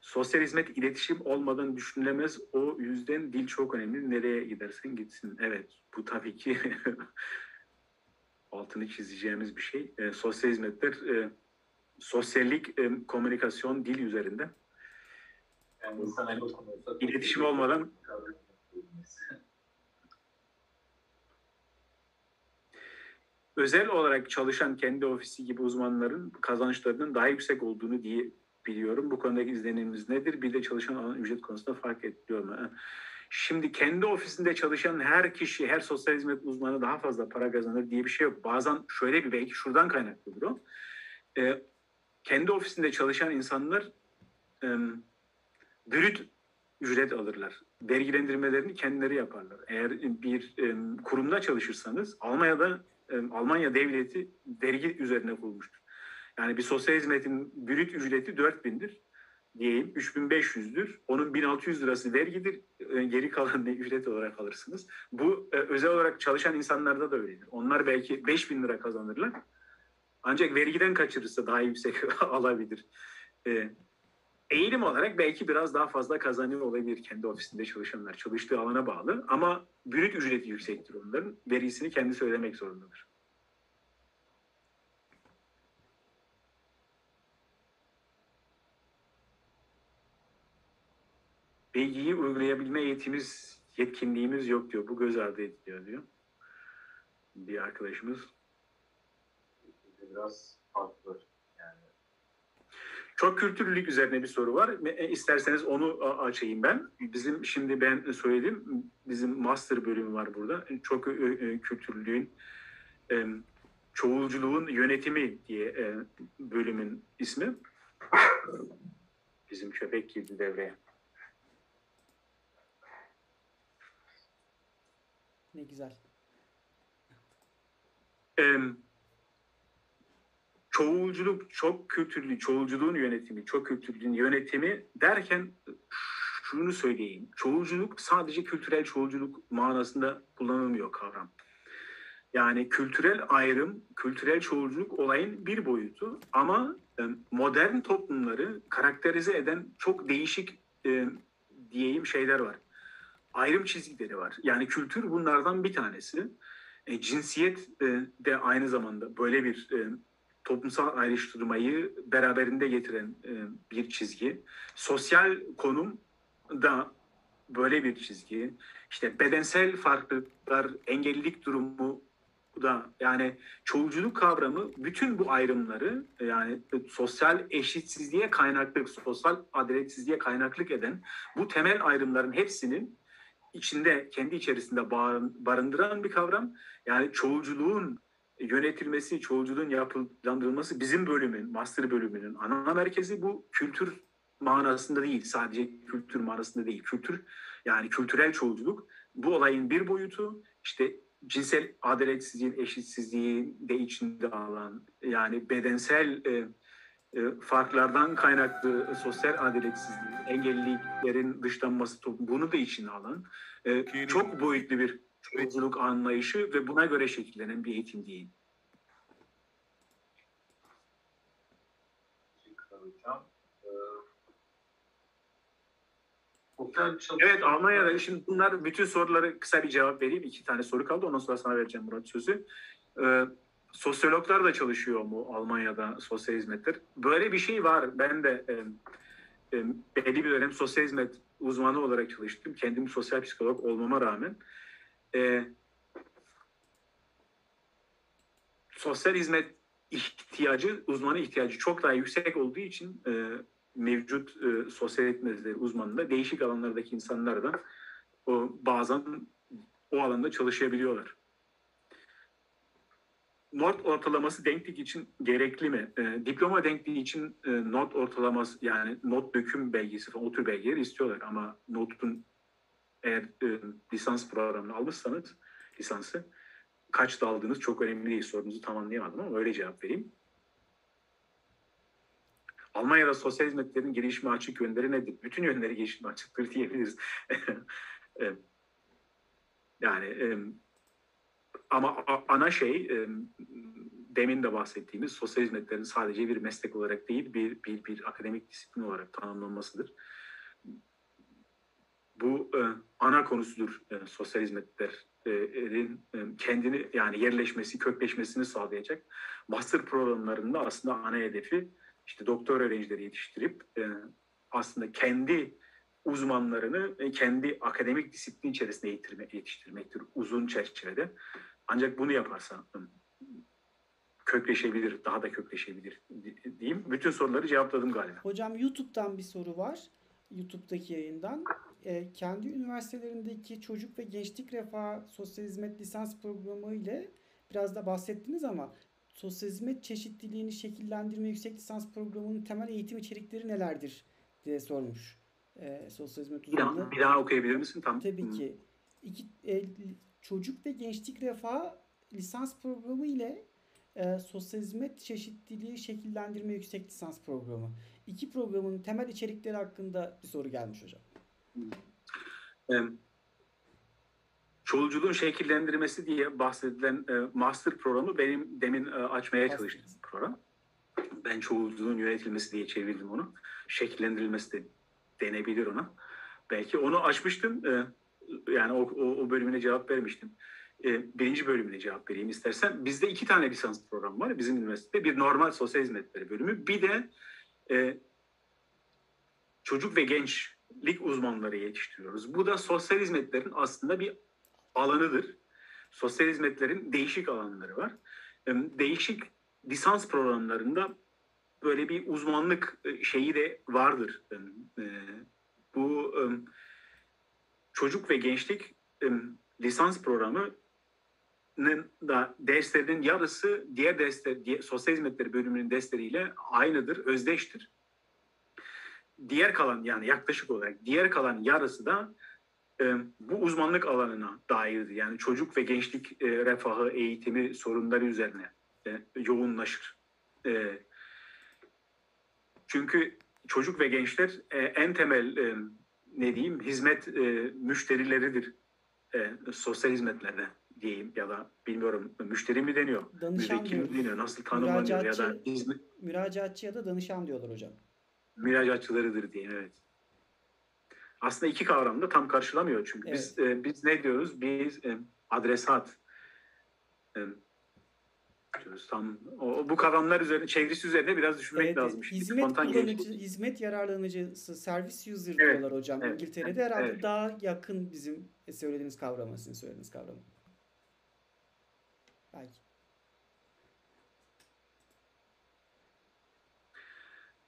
Sosyal hizmet iletişim olmadan düşünülemez. O yüzden dil çok önemli. Nereye gidersen gitsin. Evet bu tabii ki altını çizeceğimiz bir şey. E, sosyal hizmetler e, sosyallik, e, komünikasyon, dil üzerinde. Yani okunuyorsa... İletişim olmadan özel olarak çalışan kendi ofisi gibi uzmanların kazançlarının daha yüksek olduğunu diye biliyorum. Bu konudaki izlenimimiz nedir? Bir de çalışan alan ücret konusunda fark ediliyor mu? Şimdi kendi ofisinde çalışan her kişi, her sosyal hizmet uzmanı daha fazla para kazanır diye bir şey yok. Bazen şöyle bir belki şuradan kaynaklıdır o. Ee, kendi ofisinde çalışan insanlar e, brüt ücret alırlar. Vergilendirmelerini kendileri yaparlar. Eğer bir e, kurumda çalışırsanız Almanya'da e, Almanya devleti vergi üzerine kurulmuştur. Yani bir sosyal hizmetin brüt ücreti 4000'dir diyeyim 3500'dür. Onun 1600 lirası vergidir. E, geri kalanını ücret olarak alırsınız. Bu e, özel olarak çalışan insanlarda da öyledir. Onlar belki 5000 lira kazanırlar. Ancak vergiden kaçırırsa daha yüksek alabilir. E, eğilim olarak belki biraz daha fazla kazanıyor olabilir kendi ofisinde çalışanlar. Çalıştığı alana bağlı ama brüt ücreti yüksektir onların. Verisini kendisi ödemek zorundadır. Bilgiyi uygulayabilme yetimiz yetkinliğimiz yok diyor. Bu göz ardı ediliyor diyor. Bir arkadaşımız. Biraz farklı. Çok kültürlülük üzerine bir soru var. E, İsterseniz onu açayım ben. Bizim şimdi ben söyledim. Bizim master bölümü var burada. Çok e, e, kültürlülüğün çoğulculuğun yönetimi diye bölümün ismi. Bizim köpek girdi devreye. Ne güzel. Ee, çoğulculuk, çok kültürlü, çoğulculuğun yönetimi, çok kültürlüğün yönetimi derken şunu söyleyeyim. Çoğulculuk sadece kültürel çoğulculuk manasında kullanılmıyor kavram. Yani kültürel ayrım, kültürel çoğulculuk olayın bir boyutu ama e, modern toplumları karakterize eden çok değişik e, diyeyim şeyler var. Ayrım çizgileri var. Yani kültür bunlardan bir tanesi. E, cinsiyet e, de aynı zamanda böyle bir e, toplumsal ayrıştırmayı beraberinde getiren e, bir çizgi. Sosyal konum da böyle bir çizgi. İşte bedensel farklılıklar, engellilik durumu da yani çoğulculuk kavramı bütün bu ayrımları yani sosyal eşitsizliğe kaynaklık, sosyal adaletsizliğe kaynaklık eden bu temel ayrımların hepsinin içinde kendi içerisinde barındıran bir kavram. Yani çoğulculuğun yönetilmesi, çoğulculuğun yapılandırılması bizim bölümün, master bölümünün ana merkezi bu kültür manasında değil. Sadece kültür manasında değil. Kültür yani kültürel çoğulculuk bu olayın bir boyutu. İşte cinsel adaletsizliğin, eşitsizliği de içinde alan yani bedensel e, e, farklardan kaynaklı sosyal adaletsizliği, engelliliklerin dışlanması bunu da içine alan e, çok boyutlu bir çoğulculuk anlayışı ve buna göre şekillenen bir eğitim değil. çalışma- Evet Almanya'da şimdi bunlar bütün soruları kısa bir cevap vereyim. İki tane soru kaldı. Ondan sonra sana vereceğim Murat sözü. Ee, sosyologlar da çalışıyor mu Almanya'da sosyal hizmetler? Böyle bir şey var. Ben de e, e, belli bir dönem sosyal hizmet uzmanı olarak çalıştım. Kendim sosyal psikolog olmama rağmen. E, sosyal hizmet ihtiyacı, uzmanı ihtiyacı çok daha yüksek olduğu için e, mevcut e, sosyal hizmetleri uzmanında değişik alanlardaki insanlar da o, bazen o alanda çalışabiliyorlar. Not ortalaması denklik için gerekli mi? E, diploma denkliği için e, not ortalaması yani not döküm belgesi falan o tür belgeleri istiyorlar ama notun eğer e, lisans programını almışsanız lisansı kaçta aldığınız çok önemli değil. Sorunuzu tamamlayamadım ama öyle cevap vereyim. Almanya'da sosyal hizmetlerin gelişme açık yönleri nedir? Bütün yönleri gelişme açıktır diyebiliriz. Yani ama ana şey demin de bahsettiğimiz sosyal hizmetlerin sadece bir meslek olarak değil bir bir, bir akademik disiplin olarak tanımlanmasıdır. Bu e, ana konusudur e, sosyal hizmetlerin e, kendini yani yerleşmesi, kökleşmesini sağlayacak. Master programlarında aslında ana hedefi işte doktor öğrencileri yetiştirip e, aslında kendi uzmanlarını e, kendi akademik disiplin içerisinde eğitirme, yetiştirmektir uzun çerçevede. Ancak bunu yaparsa e, kökleşebilir, daha da kökleşebilir di- diyeyim. Bütün soruları cevapladım galiba. Hocam YouTube'dan bir soru var. YouTube'daki yayından. Ee, kendi üniversitelerindeki çocuk ve gençlik refah sosyal hizmet lisans programı ile biraz da bahsettiniz ama sosyal hizmet çeşitliliğini şekillendirme yüksek lisans programının temel eğitim içerikleri nelerdir diye sormuş. Ee, sosyal hizmet uzmanı. bir daha okuyabilir misin? Tam. Tabii ki. İki, e, çocuk ve gençlik refah lisans programı ile e, sosyal hizmet çeşitliliği şekillendirme yüksek lisans programı. İki programın temel içerikleri hakkında bir soru gelmiş hocam. Çoğulculuğun şekillendirmesi diye bahsedilen e, master programı benim demin e, açmaya Master. çalıştığım program. Ben çoğulculuğun yönetilmesi diye çevirdim onu. Şekillendirilmesi de denebilir ona. Belki onu açmıştım. e, yani o, o, o bölümüne cevap vermiştim. Birinci bölümüne cevap vereyim istersen. Bizde iki tane lisans programı var bizim üniversitede. Bir normal sosyal hizmetleri bölümü. Bir de e, çocuk ve genç sosyallik uzmanları yetiştiriyoruz. Bu da sosyal hizmetlerin aslında bir alanıdır. Sosyal hizmetlerin değişik alanları var. E, Değişik lisans programlarında böyle bir uzmanlık e, şeyi de vardır. E, Bu e, çocuk ve gençlik e, lisans programı da derslerinin yarısı diğer dersler, diğer, sosyal hizmetleri bölümünün dersleriyle aynıdır, özdeştir. Diğer kalan yani yaklaşık olarak diğer kalan yarısı da e, bu uzmanlık alanına dairdir. Yani çocuk ve gençlik e, refahı, eğitimi sorunları üzerine e, yoğunlaşır. E, çünkü çocuk ve gençler e, en temel e, ne diyeyim hizmet e, müşterileridir e, sosyal hizmetlerde diyeyim ya da bilmiyorum müşteri mi deniyor, Danışan müvekkil mi deniyor, nasıl tanımlanıyor ya da hizmet Müracaatçı ya da danışan diyorlar hocam. müracaatçılarıdır diyeyim evet. Aslında iki kavram da tam karşılamıyor çünkü biz e, biz ne diyoruz? Biz e, adresat e, diyoruz. Tam o, bu kavramlar üzerine çevresi üzerine biraz düşünmek Evet, lazım. Şimdi hizmet kullanıcı, hizmet yararlanıcısı, servis user Evet, diyorlar hocam. evet, İngiltere'de herhalde evet. daha yakın bizim söylediğimiz kavrama, sizin söylediğiniz kavrama. Belki.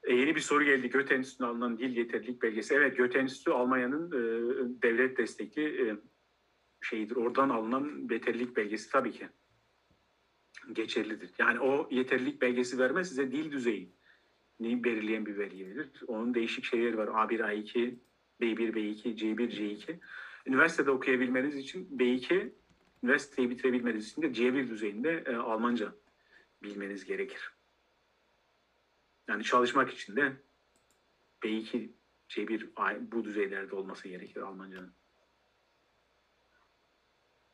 E, yeni bir soru geldi. Göte Enstitüsü'ne alınan dil yeterlilik belgesi. Evet Göte Enstitüsü Almanya'nın e, devlet destekli e, şeyidir. Oradan alınan yeterlilik belgesi tabii ki geçerlidir. Yani o yeterlilik belgesi vermez size dil düzeyi belirleyen bir belge verir. Onun değişik şeyleri var. A1, A2, B1, B2, C1, C2. Üniversitede okuyabilmeniz için B2, üniversiteyi bitirebilmeniz için de C1 düzeyinde e, Almanca bilmeniz gerekir. Yani çalışmak için de B2, C1 ay- bu düzeylerde olması gerekir Almanca'nın.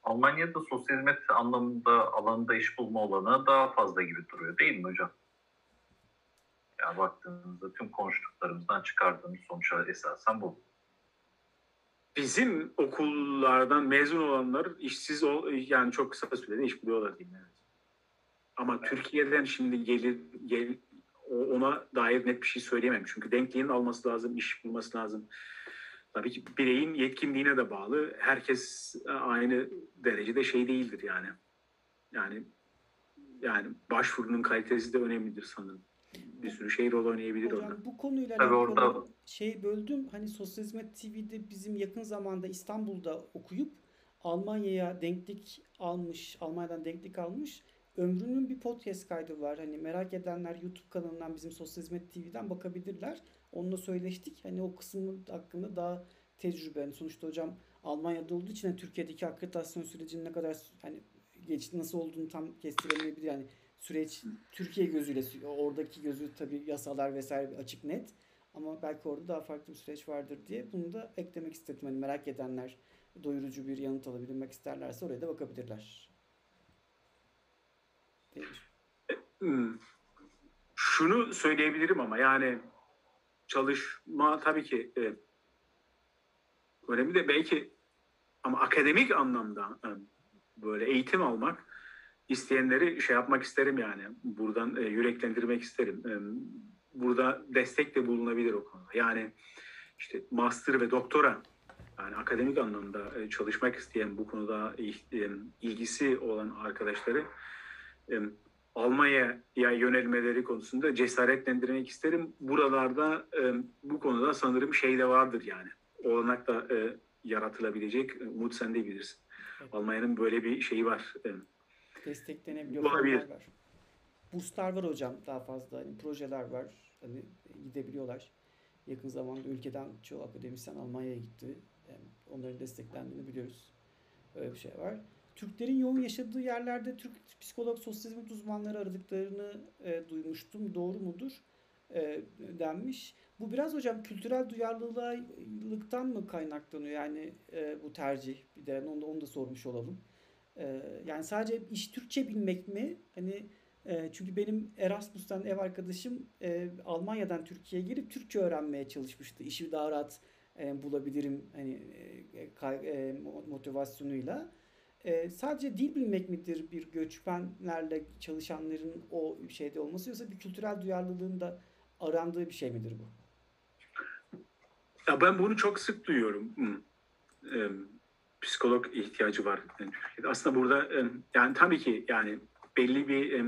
Almanya'da sosyal hizmet anlamında alanında iş bulma olanı daha fazla gibi duruyor değil mi hocam? Ya baktığınızda tüm konuştuklarımızdan çıkardığımız sonuçlar esasen bu. Bizim okullardan mezun olanlar işsiz ol, yani çok kısa sürede iş buluyorlar diyeyim. Evet. Ama Türkiye'den şimdi gelir gel, ona dair net bir şey söyleyemem. Çünkü denkliğin alması lazım, iş bulması lazım. Tabii ki bireyin yetkinliğine de bağlı. Herkes aynı derecede şey değildir yani. Yani yani başvurunun kalitesi de önemlidir sanırım. Bir sürü şey rol oynayabilir orada. Hocam bu konuyla Tabii orada- şey böldüm. Hani Sosyal Hizmet TV'de bizim yakın zamanda İstanbul'da okuyup Almanya'ya denklik almış, Almanya'dan denklik almış. Ömrünün bir podcast kaydı var. Hani merak edenler YouTube kanalından bizim Sosyal Hizmet TV'den bakabilirler. Onunla söyleştik. Hani o kısmı hakkında daha tecrübe. Hani sonuçta hocam Almanya'da olduğu için hani Türkiye'deki akreditasyon sürecinin ne kadar hani geç nasıl olduğunu tam kestiremeyebilir. Yani süreç Türkiye gözüyle oradaki gözü tabii yasalar vesaire açık net. Ama belki orada daha farklı bir süreç vardır diye bunu da eklemek istedim. Hani merak edenler doyurucu bir yanıt alabilmek isterlerse oraya da bakabilirler. Değil? Hmm. Şunu söyleyebilirim ama yani çalışma tabii ki e, önemli de belki ama akademik anlamda e, böyle eğitim almak isteyenleri şey yapmak isterim yani buradan e, yüreklendirmek isterim. E, burada destek de bulunabilir o konuda. Yani işte master ve doktora yani akademik anlamda e, çalışmak isteyen bu konuda e, ilgisi olan arkadaşları e, Almanya'ya yönelmeleri konusunda cesaretlendirmek isterim. Buralarda e, bu konuda sanırım şey de vardır yani. Olanak da e, yaratılabilecek. Umut sen de bilirsin. Evet. Almanya'nın böyle bir şeyi var. E, Desteklenebiliyor Olabilir. var. Burslar var hocam daha fazla. Hani projeler var. Hani gidebiliyorlar. Yakın zamanda ülkeden çoğu akademisyen Almanya'ya gitti. Yani onların desteklendiğini biliyoruz. Öyle bir şey var. Türklerin yoğun yaşadığı yerlerde Türk psikolog, sosyal hizmet uzmanları aradıklarını e, duymuştum. Doğru mudur? E, denmiş. Bu biraz hocam kültürel duyarlılıktan mı kaynaklanıyor? Yani e, bu tercih. Bir de onu onu da sormuş olalım. E, yani sadece iş Türkçe bilmek mi? Hani e, çünkü benim Erasmus'tan ev arkadaşım e, Almanya'dan Türkiye'ye gelip Türkçe öğrenmeye çalışmıştı. İşi daha rahat e, bulabilirim hani e, e, mo- motivasyonuyla. E, sadece dil bilmek midir bir göçmenlerle çalışanların o şeyde olması yoksa bir kültürel duyarlılığın da arandığı bir şey midir bu? Ya ben bunu çok sık duyuyorum. Hmm. Psikolog ihtiyacı var Türkiye'de. Aslında burada yani tabii ki yani belli bir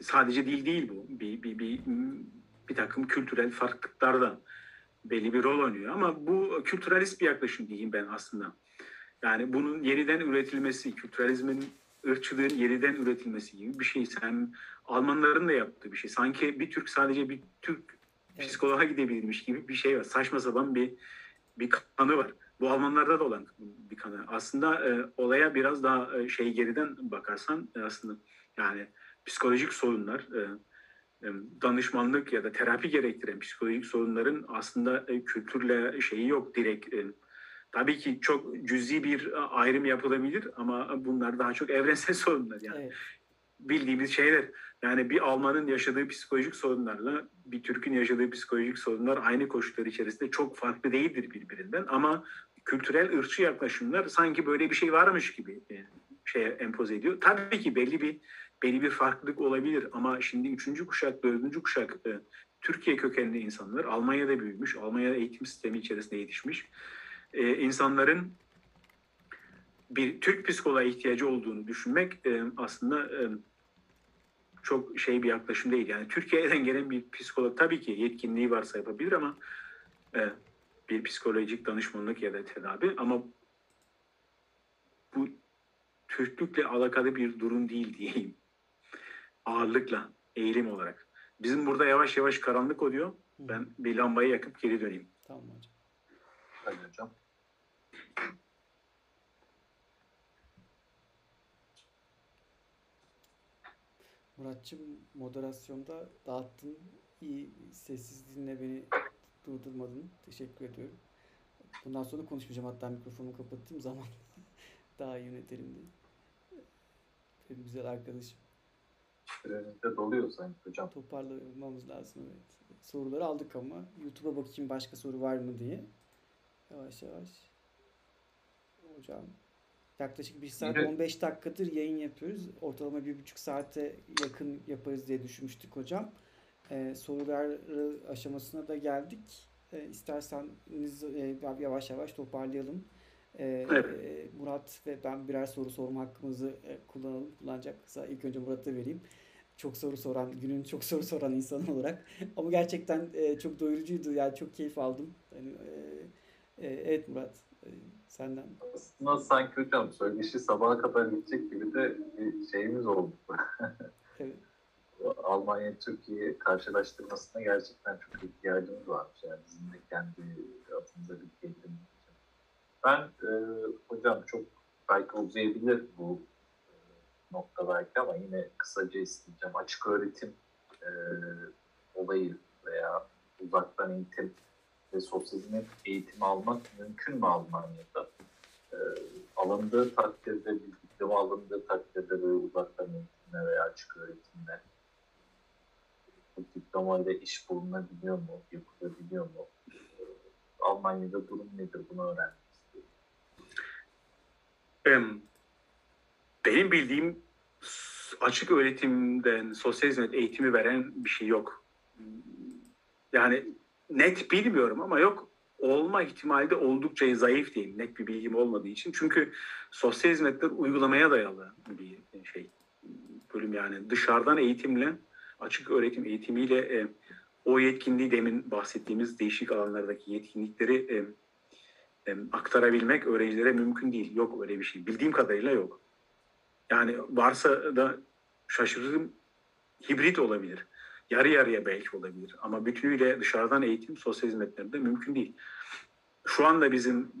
sadece dil değil bu. Bir, bir, bir, bir takım kültürel farklılıklar da belli bir rol oynuyor. Ama bu kültüralist bir yaklaşım diyeyim ben aslında. Yani bunun yeniden üretilmesi, kültüralizmin, ırkçılığın yeniden üretilmesi gibi bir şey. Sen Almanların da yaptığı bir şey. Sanki bir Türk sadece bir Türk Evet. psikoloğa gidebilirmiş gibi bir şey var. Saçma sapan bir bir kanı var. Bu Almanlarda da olan bir kanı. Aslında e, olaya biraz daha e, şey geriden bakarsan e, aslında yani psikolojik sorunlar, e, e, danışmanlık ya da terapi gerektiren psikolojik sorunların aslında e, kültürle şeyi yok direkt. E, tabii ki çok cüzi bir e, ayrım yapılabilir ama bunlar daha çok evrensel sorunlar yani Evet. bildiğimiz şeyler. Yani bir Almanın yaşadığı psikolojik sorunlarla bir Türk'ün yaşadığı psikolojik sorunlar aynı koşullar içerisinde çok farklı değildir birbirinden ama kültürel ırkçı yaklaşımlar sanki böyle bir şey varmış gibi şeye empoze ediyor. Tabii ki belli bir belli bir farklılık olabilir ama şimdi üçüncü kuşak, dördüncü kuşak e, Türkiye kökenli insanlar Almanya'da büyümüş, Almanya eğitim sistemi içerisinde yetişmiş e, insanların bir Türk psikoloğa ihtiyacı olduğunu düşünmek aslında çok şey bir yaklaşım değil. Yani Türkiye'den gelen bir psikolog tabii ki yetkinliği varsa yapabilir ama bir psikolojik danışmanlık ya da tedavi ama bu Türklükle alakalı bir durum değil diyeyim. Ağırlıkla, eğilim olarak. Bizim burada yavaş yavaş karanlık oluyor. Hı. Ben bir lambayı yakıp geri döneyim. Tamam hocam. Hadi hocam. Muratçım moderasyonda dağıttın. İyi sessizliğinle beni durdurmadın. Teşekkür ediyorum. Bundan sonra konuşmayacağım. Hatta mikrofonu kapattığım zaman daha iyi yönetelim diye. Benim güzel arkadaşım. Süremizde doluyor sanki hocam. Toparlamamız lazım evet. Soruları aldık ama YouTube'a bakayım başka soru var mı diye. Yavaş yavaş. Hocam yaklaşık 1 saat Yine- 15 dakikadır yayın yapıyoruz. Ortalama bir buçuk saate yakın yaparız diye düşünmüştük hocam. Ee, sorular aşamasına da geldik. Ee, isterseniz e, yavaş yavaş toparlayalım. Ee, Evet. e, Murat ve ben birer soru sorma hakkımızı e, kullanalım. Kullanacaksa ilk önce Murat'a vereyim çok soru soran, günün çok soru soran insan olarak. Ama gerçekten e, çok doyurucuydu. Yani çok keyif aldım. Yani, e, e, evet Murat, e, senden. Aslında sanki hocam söyleşi sabaha kadar gidecek gibi de bir şeyimiz oldu. Evet. Almanya Türkiye karşılaştırmasına gerçekten çok ihtiyacımız varmış. Yani bizim de kendi adımıza bir gelişim. Ben e, hocam çok belki uzayabilir bu e, nokta belki ama yine kısaca isteyeceğim. Açık öğretim e, olayı veya uzaktan eğitim ve sosyal hizmet eğitimi almak mümkün mü Almanya'da? E, alındığı takdirde, bir diploma alındığı takdirde böyle uzaktan eğitimle veya açık öğretimle bu diplomayla iş bulunabiliyor mu, yapılabiliyor mu? Almanya'da durum nedir bunu öğrenmek istiyorum. Benim bildiğim açık öğretimden sosyal hizmet eğitimi veren bir şey yok. Yani net bilmiyorum ama yok. Olma ihtimali de oldukça zayıf değil. Net bir bilgim olmadığı için. Çünkü sosyal hizmetler uygulamaya dayalı bir şey. Bölüm yani dışarıdan eğitimle açık öğretim eğitimiyle e, o yetkinliği demin bahsettiğimiz değişik alanlardaki yetkinlikleri e, e, aktarabilmek öğrencilere mümkün değil. Yok öyle bir şey. Bildiğim kadarıyla yok. Yani varsa da şaşırırım. Hibrit olabilir. Yarı yarıya belki olabilir. Ama bütünüyle dışarıdan eğitim sosyal hizmetlerinde mümkün değil. Şu anda bizim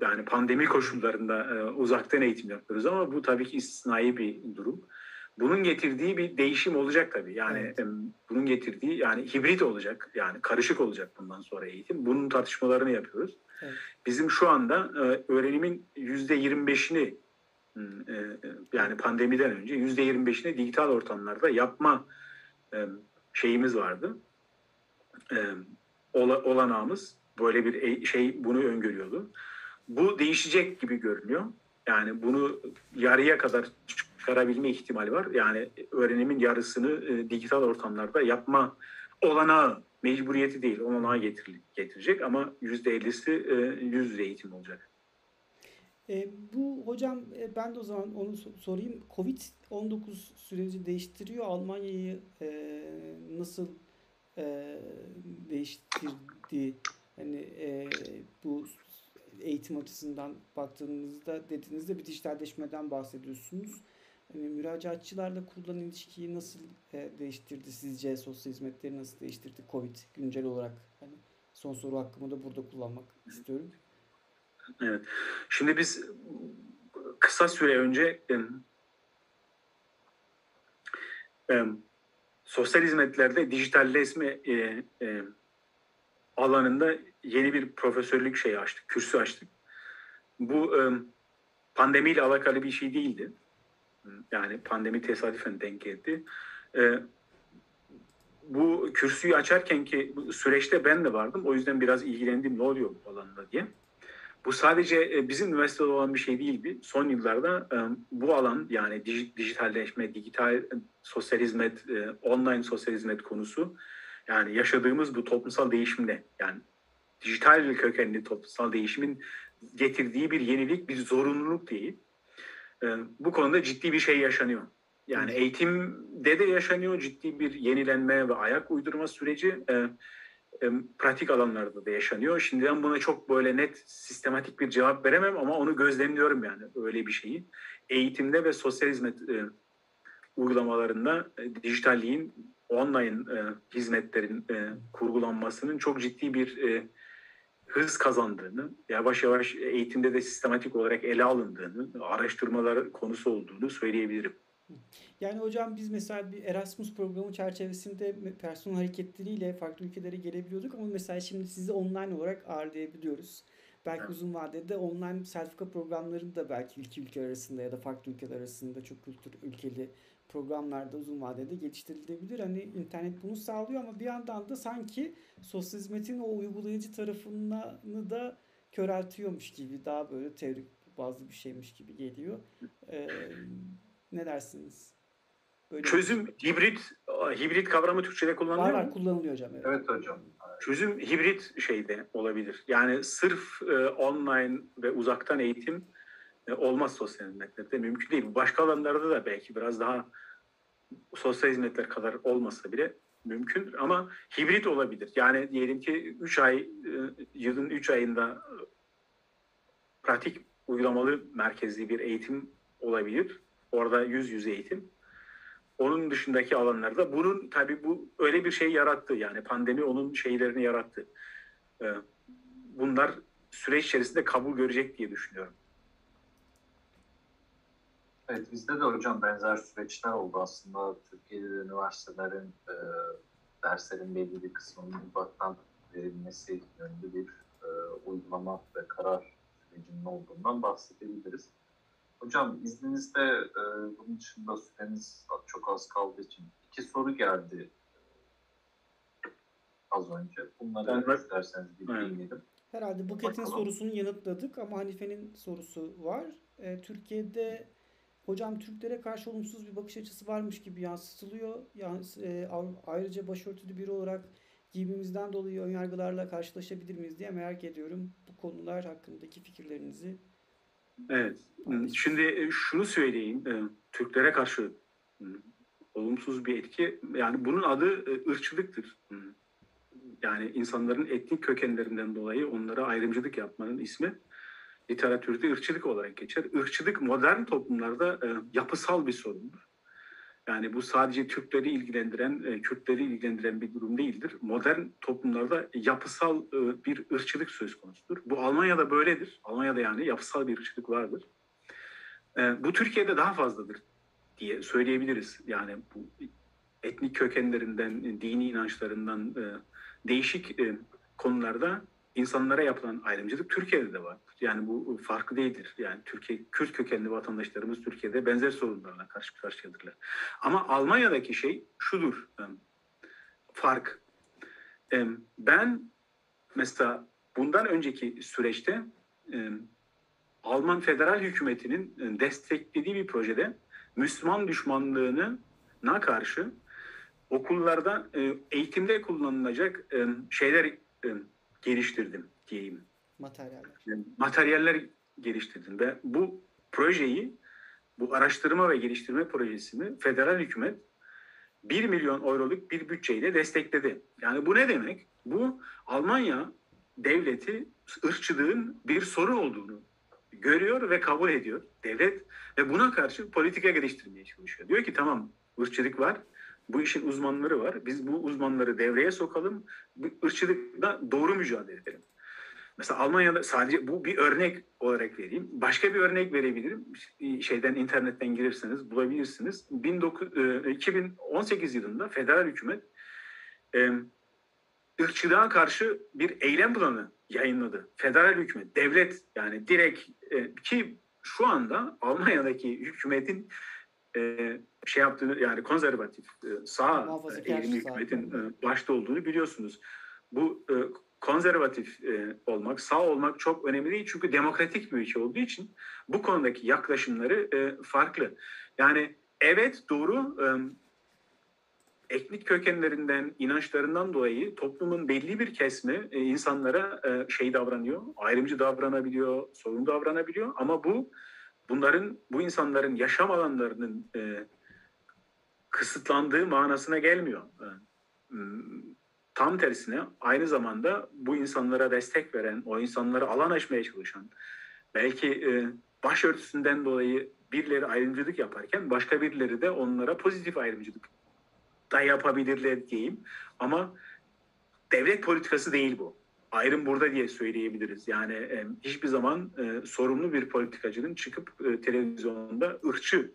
yani pandemi koşullarında e, uzaktan eğitim yapıyoruz ama bu tabii ki istisnai bir durum. Bunun getirdiği bir değişim olacak tabii. Yani Evet. bunun getirdiği yani hibrit olacak. Yani karışık olacak bundan sonra eğitim. Bunun tartışmalarını yapıyoruz. Evet. Bizim şu anda e, öğrenimin yüzde 25'ini e, e, yani pandemiden önce yüzde 25'ini dijital ortamlarda yapma şeyimiz vardı. Ola- olanağımız böyle bir şey bunu öngörüyordu. Bu değişecek gibi görünüyor. Yani bunu yarıya kadar çıkarabilme ihtimali var. Yani öğrenimin yarısını e, dijital ortamlarda yapma olanağı mecburiyeti değil, olanağı getir, getirecek ama %50'si e, yüz yüze eğitim olacak. E, bu hocam e, ben de o zaman onu so- sorayım. Covid-19 süreci değiştiriyor. Almanya'yı e, nasıl e, değiştirdi? Hani e, bu eğitim açısından baktığınızda dediğinizde bir dijitalleşmeden bahsediyorsunuz. Hani müracaatçılarla kurulan ilişkiyi nasıl e, değiştirdi sizce? Sosyal hizmetleri nasıl değiştirdi Covid güncel olarak? Hani son soru hakkımı da burada kullanmak istiyorum. Evet. Şimdi biz kısa süre önce e, e, sosyal hizmetlerde dijitalleşme e, e, alanında yeni bir profesörlük şeyi açtık, kürsü açtık. Bu e, pandemiyle alakalı bir şey değildi. Yani pandemi tesadüfen denk geldi. E, bu kürsüyü açarken ki süreçte ben de vardım. O yüzden biraz ilgilendim ne oluyor bu alanda diye. Bu sadece e, bizim üniversitede olan bir şey değildi. Son yıllarda e, bu alan yani dij- dijitalleşme, dijital e, sosyal hizmet, online sosyal hizmet konusu yani yaşadığımız bu toplumsal değişimle yani dijital kökenli toplumsal değişimin getirdiği bir yenilik, bir zorunluluk değil. E, bu konuda ciddi bir şey yaşanıyor. Yani eğitimde de yaşanıyor ciddi bir yenilenme ve ayak uydurma süreci. E, e, pratik alanlarda da yaşanıyor. Şimdiden buna çok böyle net, sistematik bir cevap veremem ama onu gözlemliyorum yani öyle bir şeyi. Eğitimde ve sosyal hizmet e, uygulamalarında e, dijitalliğin, online e, hizmetlerin e, kurgulanmasının çok ciddi bir e, hız kazandığını, yavaş yavaş eğitimde de sistematik olarak ele alındığını, araştırmalar konusu olduğunu söyleyebilirim. Yani hocam biz mesela bir Erasmus programı çerçevesinde personel hareketleriyle farklı ülkelere gelebiliyorduk ama mesela şimdi sizi online olarak ağırlayabiliyoruz. Belki Evet. uzun vadede online sertifika programları da belki iki ülke arasında ya da farklı ülkeler arasında çok kültür ülkeli programlarda uzun vadede geliştirilebilir. Hani internet bunu sağlıyor ama bir yandan da sanki sosyal hizmetin o uygulayıcı tarafını da köreltiyormuş gibi daha böyle teorik bazı bir şeymiş gibi geliyor. Ee, ne dersiniz? Böyle Çözüm hibrit, hibrit kavramı Türkçe'de var kullanılıyor var mu? kullanılıyor hocam. Evet. Evet hocam. Çözüm hibrit şeyde olabilir. Yani sırf e, online ve uzaktan eğitim e, olmaz sosyal hizmetlerde. Mümkün değil. Başka alanlarda da belki biraz daha sosyal hizmetler kadar olmasa bile mümkün ama hibrit olabilir. Yani diyelim ki 3 ay e, yılın 3 ayında e, pratik uygulamalı merkezli bir eğitim olabilir. Orada yüz yüze eğitim. Onun dışındaki alanlarda bunun tabii bu öyle bir şey yarattı. Yani pandemi onun şeylerini yarattı. Ee, Bunlar süreç içerisinde kabul görecek diye düşünüyorum. Evet bizde de hocam benzer süreçler oldu aslında. Türkiye'de de üniversitelerin e, derslerin belli bir kısmının uzaktan verilmesi yönünde bir e, uygulama ve karar sürecinin olduğundan bahsedebiliriz. Hocam izninizle e, bunun dışında süremiz çok az kaldığı için iki soru geldi e, az önce. Bunları Onlar- isterseniz bir Evet. dinleyelim. Herhalde Buket'in sorusunu yanıtladık ama Hanife'nin sorusu var. Ee, Türkiye'de hocam Türklere karşı olumsuz bir bakış açısı varmış gibi yansıtılıyor. Yani, e, ayrıca başörtülü biri olarak giyimimizden dolayı önyargılarla karşılaşabilir miyiz diye merak ediyorum. Bu konular hakkındaki fikirlerinizi. Evet. Şimdi e, şunu söyleyeyim. e, Türklere karşı olumsuz bir etki. Yani bunun adı e, ırkçılıktır. Yani insanların etnik kökenlerinden dolayı onlara ayrımcılık yapmanın ismi literatürde ırkçılık olarak geçer. Irkçılık modern toplumlarda e, yapısal bir sorundur. Yani bu sadece Türkleri ilgilendiren, e, Kürtleri ilgilendiren bir durum değildir. Modern toplumlarda yapısal e, bir ırkçılık söz konusudur. Bu Almanya'da böyledir. Almanya'da yani yapısal bir ırkçılık vardır. E, bu Türkiye'de daha fazladır diye söyleyebiliriz. Yani bu etnik kökenlerinden, dini inançlarından e, değişik e, konularda insanlara yapılan ayrımcılık Türkiye'de de var. Yani bu farklı değildir. Yani Türkiye Kürt kökenli vatandaşlarımız Türkiye'de benzer sorunlarla karşı karşıyadırlar. Ama Almanya'daki şey şudur. Fark. Ben mesela bundan önceki süreçte Alman federal hükümetinin desteklediği bir projede Müslüman düşmanlığına karşı okullarda eğitimde kullanılacak şeyler geliştirdim diyeyim. Materyaller. Yani materyaller geliştirdim ve bu projeyi, bu araştırma ve geliştirme projesini federal hükümet 1 milyon euroluk bir bütçeyle destekledi. Yani bu ne demek? Bu Almanya devleti ırkçılığın bir sorun olduğunu görüyor ve kabul ediyor devlet ve buna karşı politika geliştirmeye çalışıyor. Diyor ki tamam ırkçılık var, bu işin uzmanları var. Biz bu uzmanları devreye sokalım, bu ırkçılıkla doğru mücadele edelim. Mesela Almanya'da sadece bu bir örnek olarak vereyim. Başka bir örnek verebilirim. Şeyden internetten girirseniz bulabilirsiniz. 19, e, 2018 yılında federal hükümet e, ırkçılığa karşı bir eylem planı yayınladı. Federal hükümet, devlet yani direkt e, ki şu anda Almanya'daki hükümetin e, şey yaptığını yani konservatif e, sağ Muhafazakar eğilimli hükümetin e, başta olduğunu biliyorsunuz. Bu e, konservatif e, olmak, sağ olmak çok önemli değil çünkü demokratik bir ülke olduğu için bu konudaki yaklaşımları e, farklı. Yani evet doğru e, etnik kökenlerinden, inançlarından dolayı toplumun belli bir kesimi e, insanlara e, şey davranıyor, ayrımcı davranabiliyor, sorun davranabiliyor ama bu bunların bu insanların yaşam alanlarının e, kısıtlandığı manasına gelmiyor. E, tam tersine aynı zamanda bu insanlara destek veren, o insanları alan açmaya çalışan, belki e, başörtüsünden dolayı birileri ayrımcılık yaparken başka birileri de onlara pozitif ayrımcılık da yapabilirler diyeyim. Ama devlet politikası değil bu. Ayrım burada diye söyleyebiliriz. Yani e, hiçbir zaman e, sorumlu bir politikacının çıkıp e, televizyonda ırkçı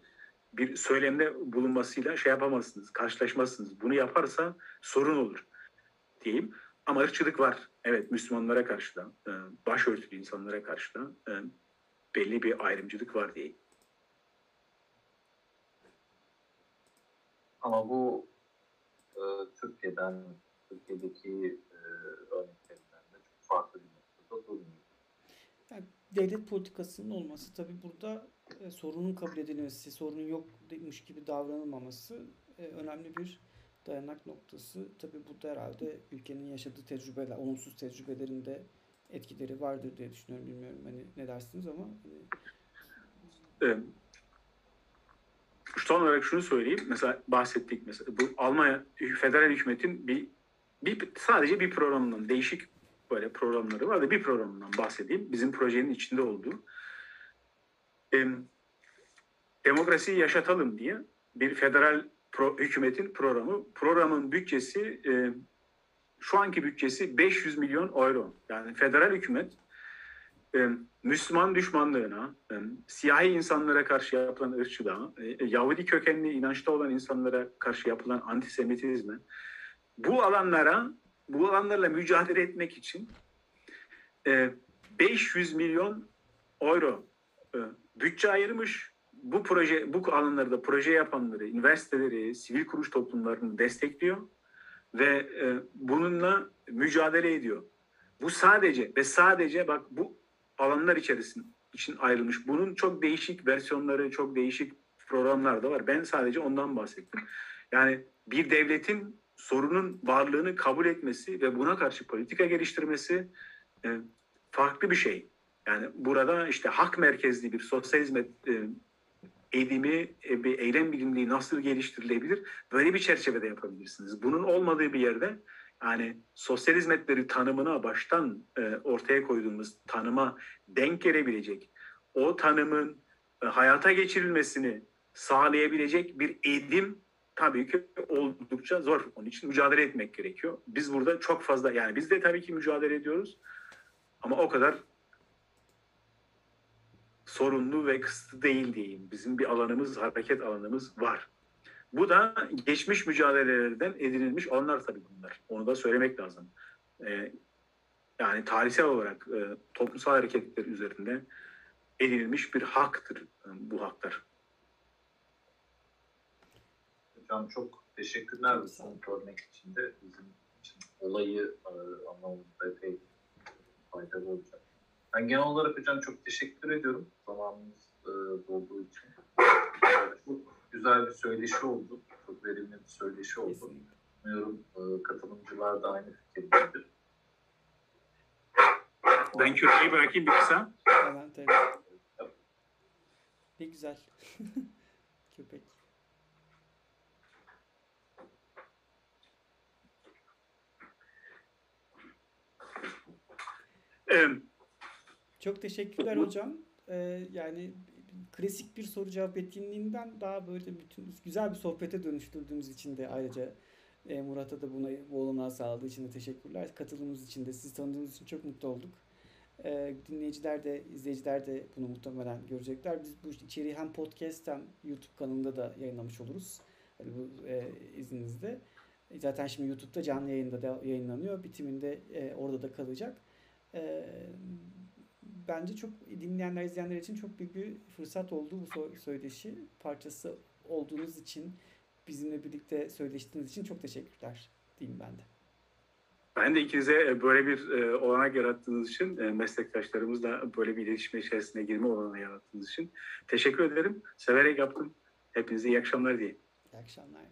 bir söylemde bulunmasıyla şey yapamazsınız, karşılaşmazsınız. Bunu yaparsa sorun olur diyeyim. Ama ırkçılık var. Evet Müslümanlara karşı da, e, başörtülü insanlara karşı da e, belli bir ayrımcılık var diyeyim. Ama bu e, Türkiye'den, Türkiye'deki e, örneklerinden de çok farklı bir noktada durmuyor. Yani devlet politikasının olması tabii burada e, sorunun kabul edilmesi, sorunun yokmuş gibi davranılmaması e, önemli bir dayanak noktası. Tabii burada herhalde ülkenin yaşadığı tecrübeler, olumsuz tecrübelerinde etkileri vardır diye düşünüyorum. Bilmiyorum hani ne dersiniz ama hani e, son olarak şunu söyleyeyim. Mesela bahsettik mesela bu Almanya federal hükümetin bir, bir sadece bir programından değişik böyle programları var da bir programından bahsedeyim. Bizim projenin içinde olduğu. E, demokrasiyi yaşatalım diye bir federal pro, hükümetin programı. Programın bütçesi e, şu anki bütçesi 500 milyon euro. Yani federal hükümet e, Müslüman düşmanlığına, e, siyahi insanlara karşı yapılan ırkçılığa, e, Yahudi kökenli inançta olan insanlara karşı yapılan antisemitizme, bu alanlara, bu alanlarla mücadele etmek için e, 500 milyon euro e, bütçe ayırmış. Bu proje, bu alanlarda proje yapanları, üniversiteleri, sivil kuruluş toplumlarını destekliyor ve e, bununla mücadele ediyor. Bu sadece ve sadece bak bu alanlar içerisinde için ayrılmış. Bunun çok değişik versiyonları, çok değişik programlar da var. Ben sadece ondan bahsettim. Yani bir devletin sorunun varlığını kabul etmesi ve buna karşı politika geliştirmesi e, farklı bir şey. Yani burada işte hak merkezli bir sosyal hizmet e, eğilimi, e, bir eylem bilimliği nasıl geliştirilebilir? Böyle bir çerçevede yapabilirsiniz. Bunun olmadığı bir yerde yani sosyal hizmetleri tanımına baştan e, ortaya koyduğumuz tanıma denk gelebilecek, o tanımın e, hayata geçirilmesini sağlayabilecek bir eğilim tabii ki oldukça zor. Onun için mücadele etmek gerekiyor. Biz burada çok fazla yani biz de tabii ki mücadele ediyoruz. Ama o kadar sorunlu ve kısıtlı değil diyeyim. Bizim bir alanımız, hareket alanımız var. Bu da geçmiş mücadelelerden edinilmiş alanlar tabii bunlar. Onu da söylemek lazım. Ee, yani tarihsel olarak e, toplumsal hareketler üzerinde edinilmiş bir haktır e, bu haklar. Hocam çok teşekkürler bu örnek için de bizim için olayı e, anlamında epey faydalı olacak. Ben genel olarak hocam çok teşekkür ediyorum zamanımız e, dolduğu için. Çok güzel bir söyleşi oldu. Çok verimli bir söyleşi oldu. Kesinlikle. Umuyorum e, katılımcılar da aynı fikirdedir. Ben köpeği bırakayım bir kısa. Hemen tabii. Ne güzel. Köpek. Çok teşekkürler hocam. Ee, yani klasik bir soru cevap etkinliğinden daha böyle bütün güzel bir sohbete dönüştürdüğümüz için de ayrıca e, Murat'a da buna bu olanağı sağladığı için de teşekkürler. Katılımınız için de sizi tanıdığımız için çok mutlu olduk. Ee, dinleyiciler de izleyiciler de bunu muhtemelen görecekler. Biz bu içeriği hem podcast hem YouTube kanalında da yayınlamış oluruz. Hani bu e, izninizle. Zaten şimdi YouTube'da canlı yayında da yayınlanıyor. Bitiminde e, orada da kalacak. E, bence çok dinleyenler, izleyenler için çok büyük bir fırsat oldu bu söyleşi. Parçası olduğunuz için, bizimle birlikte söyleştiğiniz için çok teşekkürler diyeyim ben de. Ben de ikinize e, böyle bir e, olanak yarattığınız için, e, meslektaşlarımızla böyle bir iletişim içerisine girme olanağı yarattığınız için teşekkür ederim. Severek yaptım. Hepinize iyi akşamlar diyeyim. İyi akşamlar.